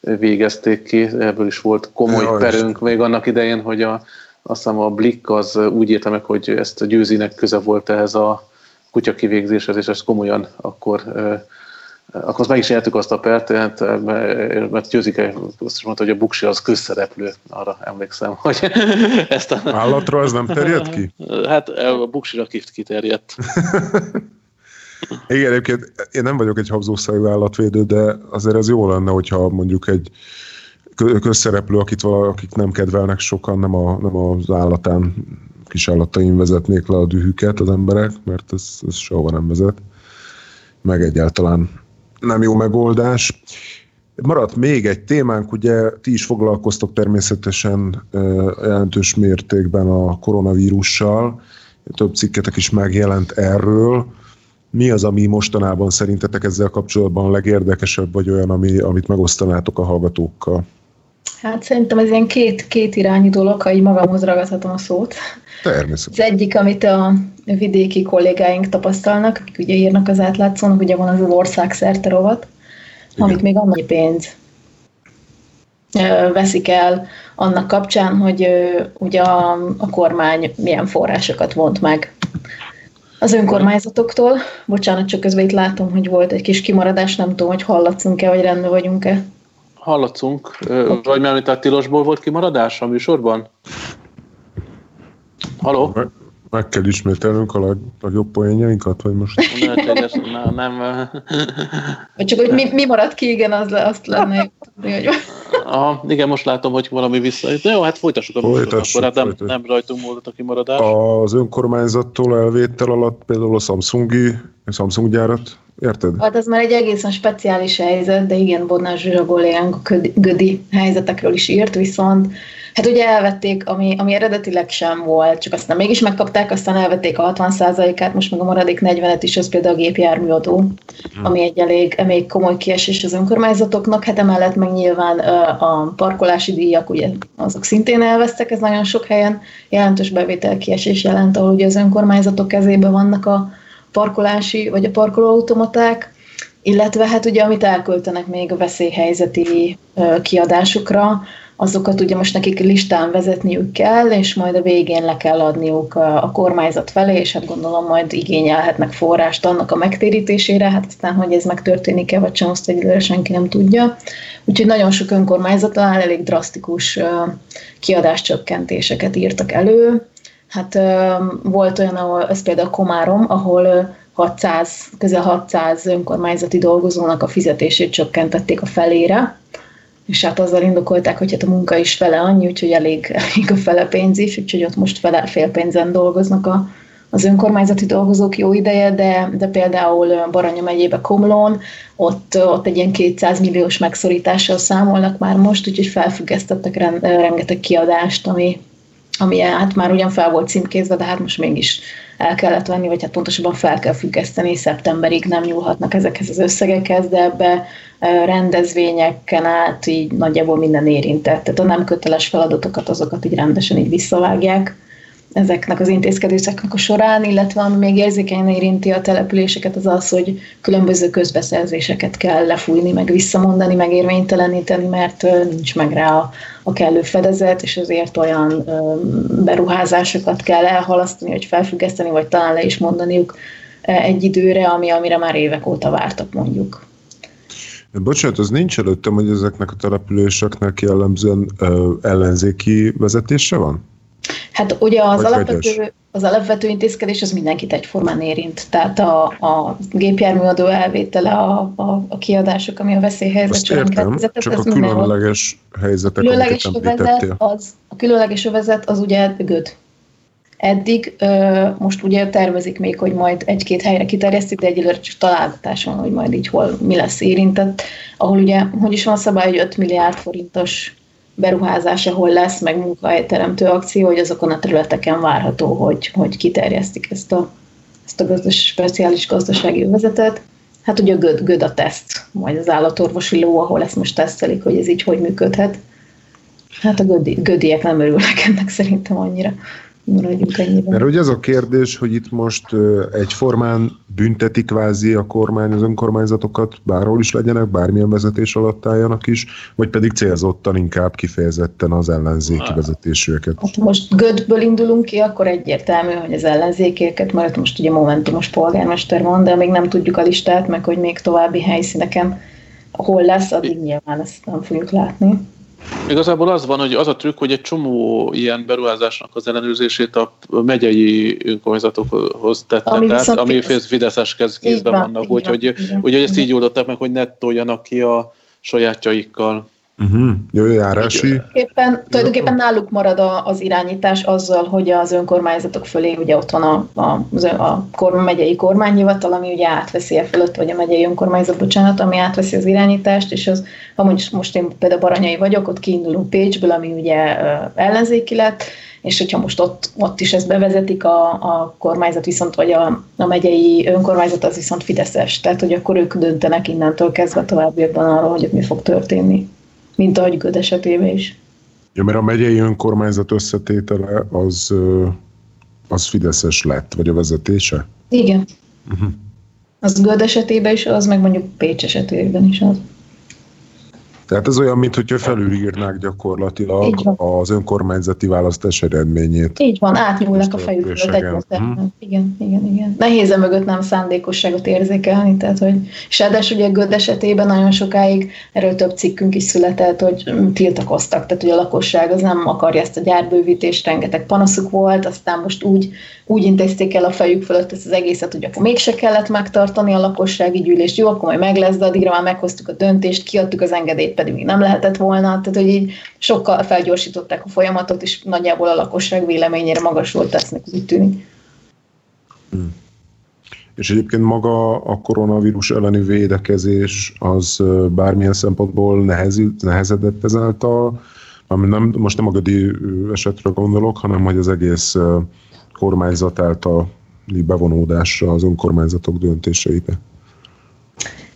végezték ki. Ebből is volt komoly ja, perünk még annak idején, hogy a, azt hiszem a Blick az úgy érte meg, hogy ezt a Győzinek köze volt ehhez a kutya kivégzéshez, és ezt komolyan akkor akkor meg is éltük azt a pert, mert Győzike azt is mondta, hogy a buksi az közszereplő, arra emlékszem, hogy ezt a... Állatra az nem terjed ki? Hát a buksira kiterjedt. Igen, egyébként én nem vagyok egy habzószájú állatvédő, de azért ez jó lenne, hogyha mondjuk egy közszereplő, akit akik nem kedvelnek sokan, nem, a, nem az állatán, kis állatain vezetnék le a dühüket az emberek, mert ez, ez soha nem vezet. Meg egyáltalán nem jó megoldás. Maradt még egy témánk, ugye ti is foglalkoztok természetesen jelentős mértékben a koronavírussal, több cikketek is megjelent erről. Mi az, ami mostanában szerintetek ezzel kapcsolatban legérdekesebb, vagy olyan, ami, amit megosztanátok a hallgatókkal? Hát szerintem ez ilyen két, két irányú dolog, ha így magamhoz ragadhatom a szót. Természetesen. Az egyik, amit a vidéki kollégáink tapasztalnak, akik ugye írnak az átlátszónak, ugye van az az ország szerte rovat, Igen. amit még annyi pénz veszik el annak kapcsán, hogy ugye a, a kormány milyen forrásokat vont meg az önkormányzatoktól. Bocsánat, csak közben itt látom, hogy volt egy kis kimaradás, nem tudom, hogy hallatszunk-e, vagy rendben vagyunk-e. Hallatszunk. Vagy mert a tilosból volt kimaradás a műsorban? Haló? Meg kell ismételnünk a legjobb poénjainkat, vagy most? Ne, nem. Vagy csak, hogy mi, mi maradt ki, igen, az, azt lenne tudni, hogy... Aha, igen, most látom, hogy valami vissza. De jó, hát folytassuk a műsort, akkor hát nem, nem rajtunk volt a kimaradás. Az önkormányzattól elvétel alatt például a Samsungi, a Samsung gyárat, érted? Hát ez már egy egészen speciális helyzet, de igen, Bodnár Zsuzsa a Gödi helyzetekről is írt, viszont Hát ugye elvették, ami, ami eredetileg sem volt, csak aztán mégis megkapták, aztán elvették a 60%-át, most meg a maradék 40-et is, az például a gépjárműadó, hmm. ami egy elég, elég komoly kiesés az önkormányzatoknak, hát emellett meg nyilván a parkolási díjak, ugye azok szintén elvesztek, ez nagyon sok helyen jelentős bevétel kiesés jelent, ahol ugye az önkormányzatok kezében vannak a parkolási vagy a parkolóautomaták, illetve hát ugye amit elköltenek még a veszélyhelyzeti kiadásokra, azokat ugye most nekik listán vezetniük kell, és majd a végén le kell adniuk a, a kormányzat felé, és hát gondolom majd igényelhetnek forrást annak a megtérítésére, hát aztán, hogy ez megtörténik-e, vagy sem, azt egyelőre senki nem tudja. Úgyhogy nagyon sok önkormányzatnál elég drasztikus kiadáscsökkentéseket írtak elő. Hát volt olyan, ahol, ez például Komárom, ahol 600, közel 600 önkormányzati dolgozónak a fizetését csökkentették a felére, és hát azzal indokolták, hogy hát a munka is fele annyi, úgyhogy elég, elég a fele pénz is, úgyhogy ott most fele, fél pénzen dolgoznak a, az önkormányzati dolgozók jó ideje, de, de például Baranya megyébe Komlón, ott, ott egy ilyen 200 milliós megszorítással számolnak már most, úgyhogy felfüggesztettek rengeteg kiadást, ami, ami hát már ugyan fel volt címkézve, de hát most mégis el kellett venni, vagy hát pontosabban fel kell függeszteni, szeptemberig nem nyúlhatnak ezekhez az összegekhez, de ebbe rendezvényeken át így nagyjából minden érintett. Tehát a nem köteles feladatokat, azokat így rendesen így visszavágják ezeknek az intézkedéseknek a során, illetve ami még érzékenyen érinti a településeket, az az, hogy különböző közbeszerzéseket kell lefújni, meg visszamondani, meg érvényteleníteni, mert nincs meg rá a, a kellő fedezet, és azért olyan beruházásokat kell elhalasztani, vagy felfüggeszteni, vagy talán le is mondaniuk egy időre, ami, amire már évek óta vártak mondjuk. Bocsánat, az nincs előttem, hogy ezeknek a településeknek jellemzően ö, ellenzéki vezetése van? Hát ugye az alapvető, az alapvető intézkedés az mindenkit egyformán érint. Tehát a, a gépjárműadó elvétele, a, a, a kiadások, ami a veszélyhelyzet során csak a különleges helyzetek, különleges övezet az, A különleges övezet az ugye göd. Eddig most ugye tervezik még, hogy majd egy-két helyre kiterjesztik, de egyelőre csak találgatás van, hogy majd így hol mi lesz érintett, ahol ugye, hogy is van szabály, hogy 5 milliárd forintos beruházás, ahol lesz, meg munkahelyteremtő akció, hogy azokon a területeken várható, hogy, hogy kiterjesztik ezt a, ezt a gazdas, speciális gazdasági övezetet. Hát ugye göd, göd a teszt, majd az állatorvosi ló, ahol ezt most tesztelik, hogy ez így hogy működhet. Hát a gödi, gödiek nem örülnek ennek szerintem annyira maradjunk ennyiben. Mert ugye ez a kérdés, hogy itt most egyformán bünteti kvázi a kormány az önkormányzatokat, bárhol is legyenek, bármilyen vezetés alatt álljanak is, vagy pedig célzottan inkább kifejezetten az ellenzéki vezetésűeket. Hát most Gödből indulunk ki, akkor egyértelmű, hogy az ellenzékieket, mert most ugye momentumos polgármester van, de még nem tudjuk a listát, meg hogy még további helyszíneken hol lesz, addig nyilván ezt nem fogjuk látni. Igazából az van, hogy az a trükk, hogy egy csomó ilyen beruházásnak az ellenőrzését a megyei önkormányzatokhoz tettek ami át, ami Fideszes kézben vannak, úgyhogy, úgyhogy ezt így oldották meg, hogy ne toljanak ki a sajátjaikkal. Uh-huh. Jó, járási. Éppen, tulajdonképpen náluk marad a, az irányítás azzal, hogy az önkormányzatok fölé ugye ott van a, a, a kormány, megyei kormányhivatal, ami ugye átveszi a fölött, vagy a megyei önkormányzat, bocsánat, ami átveszi az irányítást, és az, ha mondjuk most én például Baranyai vagyok, ott kiindulunk Pécsből, ami ugye ellenzéki lett, és hogyha most ott, ott is ezt bevezetik, a, a kormányzat viszont, vagy a, a megyei önkormányzat az viszont Fideszes, tehát hogy akkor ők döntenek innentől kezdve továbbiakban arról, hogy mi fog történni mint ahogy Göd esetében is. Ja, mert a megyei önkormányzat összetétele az, az Fideszes lett, vagy a vezetése? Igen. Uh-huh. Az Göd esetében is az, meg mondjuk Pécs esetében is az. Tehát ez olyan, mintha felülírnák gyakorlatilag az önkormányzati választás eredményét. Így van, átnyúlnak a fejükről. Hmm. Igen, igen, igen. Nehéz mögött nem szándékosságot érzékelni, tehát hogy és ráadásul ugye Göd esetében nagyon sokáig erről több cikkünk is született, hogy tiltakoztak, tehát hogy a lakosság az nem akarja ezt a gyárbővítést, rengeteg panaszuk volt, aztán most úgy, úgy intézték el a fejük fölött ezt az egészet, hogy akkor mégse kellett megtartani a lakossági gyűlést, jó, akkor majd meg lesz, de addigra már meghoztuk a döntést, kiadtuk az engedélyt pedig még nem lehetett volna, tehát hogy így sokkal felgyorsították a folyamatot, és nagyjából a lakosság véleményére magas volt tesznek, úgy tűnik. Hmm. És egyébként maga a koronavírus elleni védekezés az bármilyen szempontból nehezi, nehezedett ezáltal, ami nem, most nem a Gödi esetre gondolok, hanem hogy az egész kormányzat által bevonódásra az önkormányzatok döntéseibe.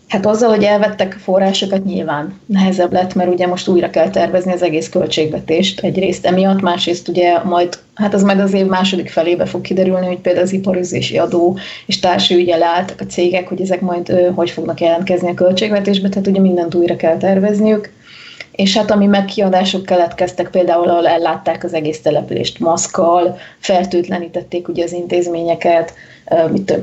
Hát azzal, hogy elvettek forrásokat, nyilván nehezebb lett, mert ugye most újra kell tervezni az egész költségvetést egyrészt emiatt, másrészt ugye majd, hát az majd az év második felébe fog kiderülni, hogy például az iparüzési adó és társi ügye leálltak a cégek, hogy ezek majd hogy fognak jelentkezni a költségvetésbe, tehát ugye mindent újra kell tervezniük. És hát ami megkiadások keletkeztek, például ahol ellátták az egész települést maszkkal, fertőtlenítették ugye az intézményeket,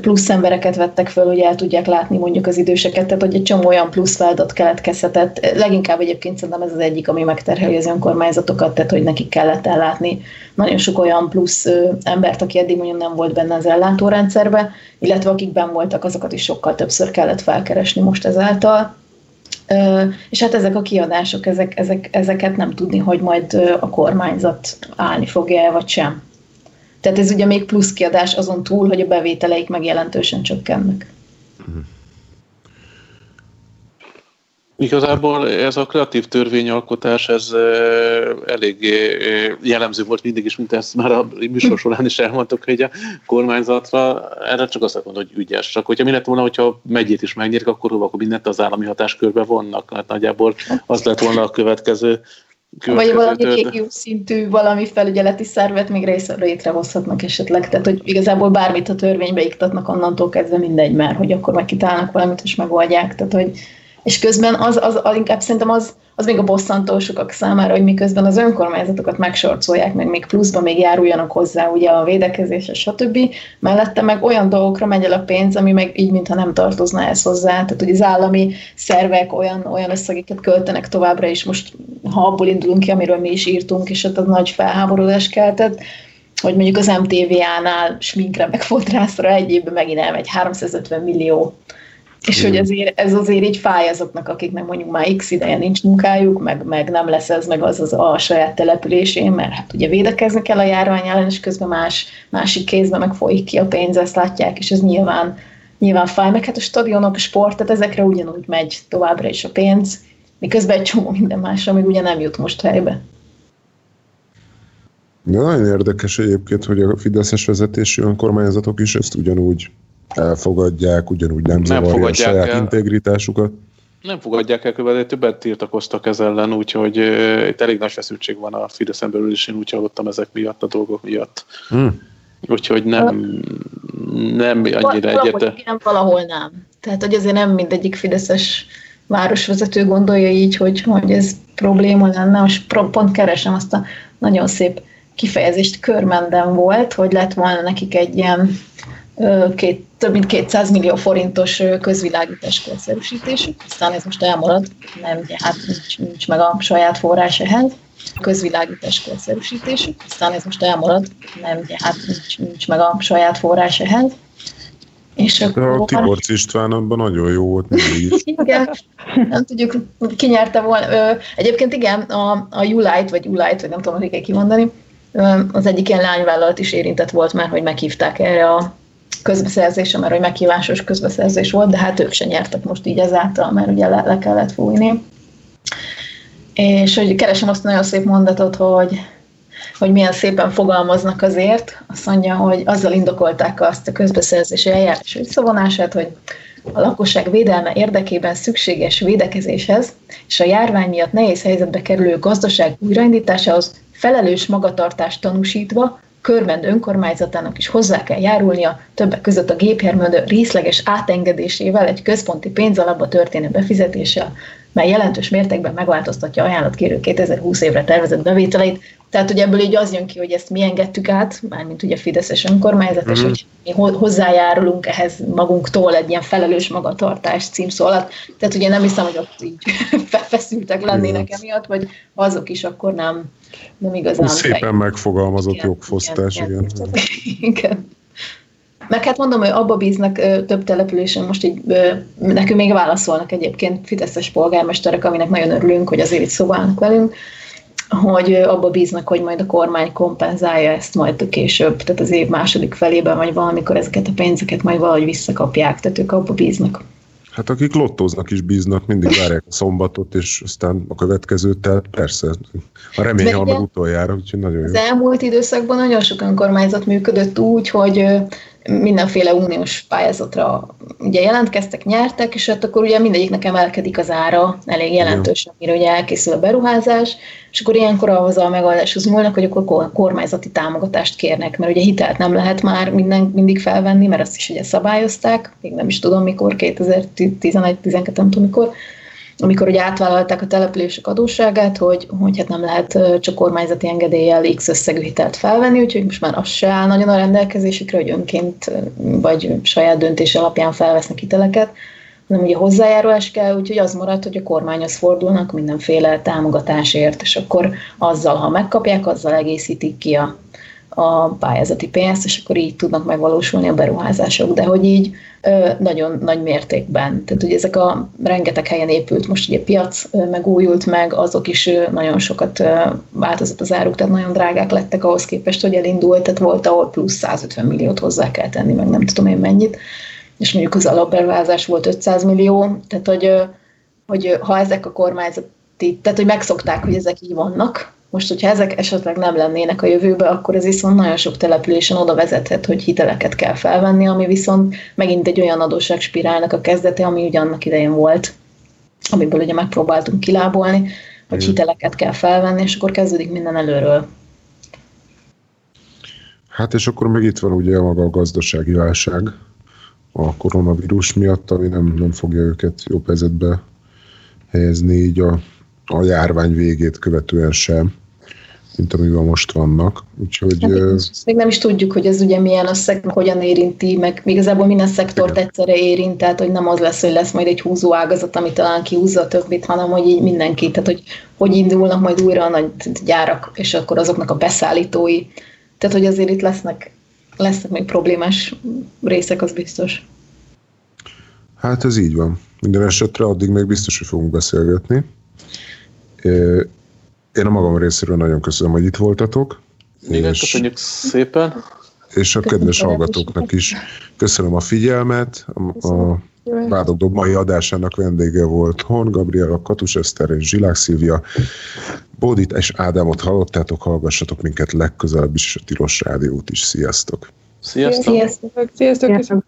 plusz embereket vettek föl, hogy el tudják látni mondjuk az időseket, tehát hogy egy csomó olyan plusz feladat keletkezhetett. Leginkább egyébként szerintem ez az egyik, ami megterheli az önkormányzatokat, tehát hogy nekik kellett ellátni nagyon sok olyan plusz embert, aki eddig mondjuk nem volt benne az ellátórendszerbe, illetve akik ben voltak, azokat is sokkal többször kellett felkeresni most ezáltal. És hát ezek a kiadások, ezek, ezek, ezeket nem tudni, hogy majd a kormányzat állni fogja vagy sem. Tehát ez ugye még plusz kiadás azon túl, hogy a bevételeik meg jelentősen csökkennek. Igazából ez a kreatív törvényalkotás, ez elég jellemző volt mindig is, mint ezt már a műsor során is elmondtuk, hogy a kormányzatra erre csak azt mondom, hogy ügyes. Csak hogyha mi lett volna, hogyha megyét is megnyerik, akkor, akkor mindent az állami hatáskörbe vonnak. Hát nagyjából az lett volna a következő vagy valami régió szintű valami felügyeleti szervet még részre létrehozhatnak esetleg. Tehát, hogy igazából bármit a törvénybe iktatnak, onnantól kezdve mindegy, mert hogy akkor megkitálnak valamit, és megoldják. Tehát, hogy és közben az, az, az inkább szerintem az, az még a bosszantó sokak számára, hogy miközben az önkormányzatokat megsorcolják, meg még pluszban még járuljanak hozzá ugye a védekezésre, stb. Mellette meg olyan dolgokra megy el a pénz, ami meg így, mintha nem tartozna ez hozzá. Tehát, hogy az állami szervek olyan, olyan összegeket költenek továbbra is, most ha abból indulunk ki, amiről mi is írtunk, és ott az nagy felháborodás keltett, hogy mondjuk az MTV-nál sminkre meg fodrászra egy évben megint elmegy 350 millió és hogy azért, ez azért így fáj azoknak, akiknek mondjuk már x ideje nincs munkájuk, meg, meg nem lesz ez meg az, az a saját településén, mert hát ugye védekezni kell a járvány ellen, és közben más, másik kézben meg folyik ki a pénz, ezt látják, és ez nyilván, nyilván fáj, meg hát a stadionok, a sport, tehát ezekre ugyanúgy megy továbbra is a pénz, miközben egy csomó minden másra még ugye nem jut most helybe. De nagyon érdekes egyébként, hogy a Fideszes vezetésű önkormányzatok is ezt ugyanúgy elfogadják, ugyanúgy nem, nem zavarja a saját el. integritásukat. Nem fogadják el követően, többet tiltakoztak ez ellen, úgyhogy uh, itt elég nagy feszültség van a Fideszen belül is, én úgy hallottam ezek miatt, a dolgok miatt. Hmm. Úgyhogy nem, nem annyira egyértelmű. Nem, valahol nem. Tehát, hogy azért nem mindegyik Fideszes városvezető gondolja így, hogy, hogy ez probléma lenne. Most pont keresem azt a nagyon szép kifejezést, körmenden volt, hogy lett volna nekik egy ilyen két, több mint 200 millió forintos közvilágítás korszerűsítésük, aztán ez most elmarad, nem, hát nincs, nincs meg a saját forrás ehhez, közvilágítás korszerűsítésük, aztán ez most elmarad, nem, hát nincs, nincs meg a saját forrás ehhez. És akkor... A Tiborcs István abban nagyon jó volt mindig is. igen, nem tudjuk, ki nyerte volna. Ö, egyébként igen, a, a Ulite, vagy Ulite, vagy nem tudom, hogy kell kimondani, az egyik ilyen lányvállalat is érintett volt már, hogy meghívták erre a közbeszerzésre, mert hogy meghívásos közbeszerzés volt, de hát ők se nyertek most így ezáltal, mert ugye le, le kellett fújni. És hogy keresem azt nagyon szép mondatot, hogy hogy milyen szépen fogalmaznak azért. Azt mondja, hogy azzal indokolták azt a közbeszerzési eljárás visszavonását, hogy a lakosság védelme érdekében szükséges védekezéshez és a járvány miatt nehéz helyzetbe kerülő gazdaság újraindításához felelős magatartást tanúsítva körmend önkormányzatának is hozzá kell járulnia, többek között a gépjárművő részleges átengedésével egy központi pénzalapba történő befizetéssel, mely jelentős mértékben megváltoztatja ajánlatkérő 2020 évre tervezett bevételeit, tehát, hogy ebből így az jön ki, hogy ezt mi engedtük át, mármint ugye Fideszes önkormányzat, mm-hmm. és mhm. hogy mi hozzájárulunk ehhez magunktól egy ilyen felelős magatartás címszó alatt. Tehát ugye nem hiszem, hogy ott így feszültek lennének emiatt, vagy azok is akkor nem, nem igazán. Szépen fej. megfogalmazott igen, jogfosztás, igen. Igen. igen. Meg hát mondom, hogy abba bíznak ö, több településen, most így ö, nekünk még válaszolnak egyébként fideszes polgármesterek, aminek nagyon örülünk, hogy azért itt szobálnak velünk, hogy abba bíznak, hogy majd a kormány kompenzálja ezt majd a később, tehát az év második felében, vagy valamikor ezeket a pénzeket majd valahogy visszakapják, tehát ők abba bíznak. Hát akik lottóznak is bíznak, mindig várják a szombatot, és aztán a következőt, tehát persze, a remény hal meg utoljára, úgyhogy nagyon jó. Az elmúlt időszakban nagyon sok önkormányzat működött úgy, hogy mindenféle uniós pályázatra ugye jelentkeztek, nyertek, és hát akkor ugye mindegyiknek emelkedik az ára elég jelentősen, mire ugye elkészül a beruházás, és akkor ilyenkor ahhoz a megoldáshoz nyúlnak, hogy akkor kormányzati támogatást kérnek, mert ugye hitelt nem lehet már minden, mindig felvenni, mert azt is ugye szabályozták, még nem is tudom mikor, 2011-12, nem tudom mikor, amikor ugye átvállalták a települések adósságát, hogy, hogy hát nem lehet csak kormányzati engedéllyel X összegű hitelt felvenni, úgyhogy most már az se áll nagyon a rendelkezésükre, hogy önként vagy saját döntés alapján felvesznek hiteleket, hanem ugye hozzájárulás kell, úgyhogy az marad, hogy a kormányhoz fordulnak mindenféle támogatásért, és akkor azzal, ha megkapják, azzal egészítik ki a, a pályázati pénzt, és akkor így tudnak megvalósulni a beruházások. De hogy így nagyon nagy mértékben. Tehát ugye ezek a rengeteg helyen épült, most ugye piac megújult meg, azok is nagyon sokat változott az áruk, tehát nagyon drágák lettek ahhoz képest, hogy elindult, tehát volt, ahol plusz 150 milliót hozzá kell tenni, meg nem tudom én mennyit, és mondjuk az alapberuházás volt 500 millió, tehát hogy, hogy ha ezek a kormányzati, tehát hogy megszokták, hogy ezek így vannak, most, hogyha ezek esetleg nem lennének a jövőbe, akkor ez viszont nagyon sok településen oda vezethet, hogy hiteleket kell felvenni, ami viszont megint egy olyan adósságspirálnak a kezdete, ami ugyannak idején volt, amiből ugye megpróbáltunk kilábolni, hogy hiteleket kell felvenni, és akkor kezdődik minden előről. Hát és akkor meg itt van ugye maga a gazdasági válság a koronavírus miatt, ami nem, nem fogja őket jobb helyzetbe helyezni így a, a járvány végét követően sem mint amiben most vannak. Úgyhogy, hát, még nem is tudjuk, hogy ez ugye milyen összeg, hogyan érinti, meg igazából minden szektort igen. egyszerre érint, tehát hogy nem az lesz, hogy lesz majd egy húzó ágazat, ami talán kihúzza a többit, hanem hogy így mindenki, tehát hogy hogy indulnak majd újra a nagy gyárak, és akkor azoknak a beszállítói. Tehát, hogy azért itt lesznek, lesznek még problémás részek, az biztos. Hát ez így van. Minden esetre addig még biztos, hogy fogunk beszélgetni. Én a magam részéről nagyon köszönöm, hogy itt voltatok. Igen, és, köszönjük szépen. És a kedves hallgatóknak is köszönöm a figyelmet. A, a Vádogdob mai adásának vendége volt Horn Gabriela, Katus Eszter és Zsilák Szilvia. Bódit és Ádámot hallottátok, hallgassatok minket legközelebb is a Tilos Rádiót is. Sziasztok! Sziasztok! Sziasztok! Sziasztok! Sziasztok.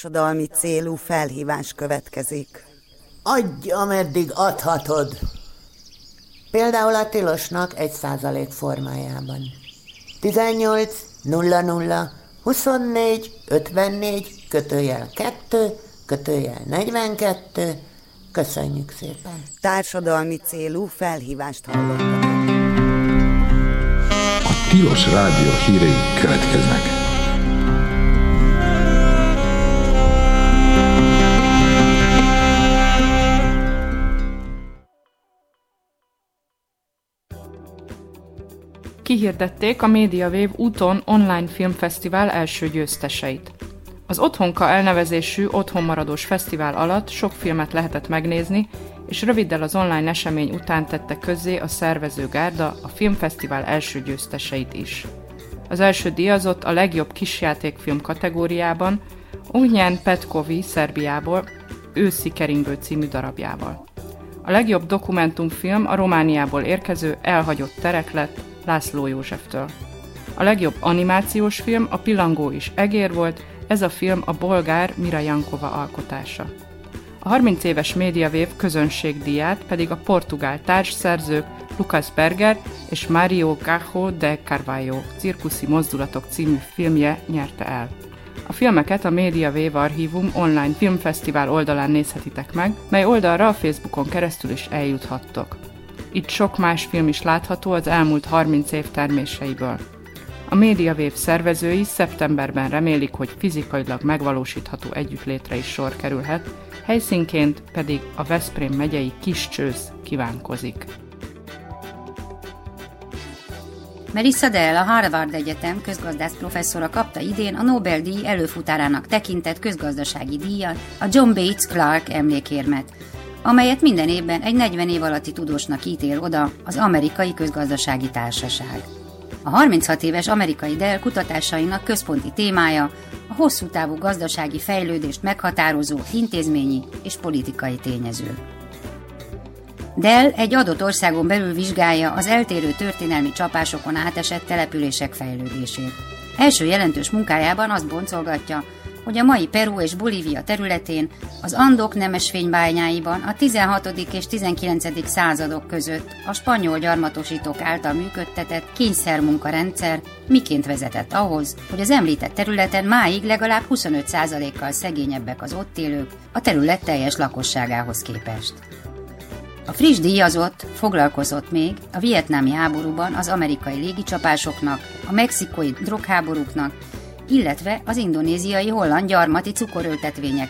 Társadalmi célú felhívás következik. Adj, ameddig adhatod. Például a tilosnak egy százalék formájában. 18 00 24 54 kötőjel 2 kötőjel 42 Köszönjük szépen. Társadalmi célú felhívást hallottak. A Tilos Rádió hírei következnek. Kihirdették a MediaWave úton online filmfesztivál első győzteseit. Az Otthonka elnevezésű otthonmaradós fesztivál alatt sok filmet lehetett megnézni, és röviddel az online esemény után tette közzé a szervező gárda a filmfesztivál első győzteseit is. Az első díjazott a legjobb kisjátékfilm kategóriában, Ognyan Petkovi Szerbiából Őszi keringő című darabjával. A legjobb dokumentumfilm a Romániából érkező Elhagyott terek lett László Józseftől. A legjobb animációs film a Pilangó is egér volt, ez a film a bolgár Mira Jankova alkotása. A 30 éves Mediavév közönségdíját pedig a portugál társszerzők Lucas Berger és Mario Gajo de Carvalho cirkuszi mozdulatok című filmje nyerte el. A filmeket a Media Wave Archívum online filmfesztivál oldalán nézhetitek meg, mely oldalra a Facebookon keresztül is eljuthattok. Itt sok más film is látható az elmúlt 30 év terméseiből. A MediaWave szervezői szeptemberben remélik, hogy fizikailag megvalósítható együttlétre is sor kerülhet, helyszínként pedig a Veszprém megyei Kiscsősz kívánkozik. Melissa Dell, a Harvard Egyetem közgazdász professzora kapta idén a Nobel-díj előfutárának tekintett közgazdasági díjat, a John Bates Clark emlékérmet, amelyet minden évben egy 40 év alatti tudósnak ítél oda az Amerikai Közgazdasági Társaság. A 36 éves amerikai Dell kutatásainak központi témája a hosszú távú gazdasági fejlődést meghatározó intézményi és politikai tényező. Dell egy adott országon belül vizsgálja az eltérő történelmi csapásokon átesett települések fejlődését. Első jelentős munkájában azt boncolgatja, hogy a mai Peru és Bolívia területén az Andok nemesfénybányáiban a 16. és 19. századok között a spanyol gyarmatosítók által működtetett kényszermunkarendszer miként vezetett ahhoz, hogy az említett területen máig legalább 25%-kal szegényebbek az ott élők a terület teljes lakosságához képest. A friss díjazott foglalkozott még a vietnámi háborúban az amerikai légicsapásoknak, a mexikói drogháborúknak illetve az indonéziai holland gyarmati cukorültetvények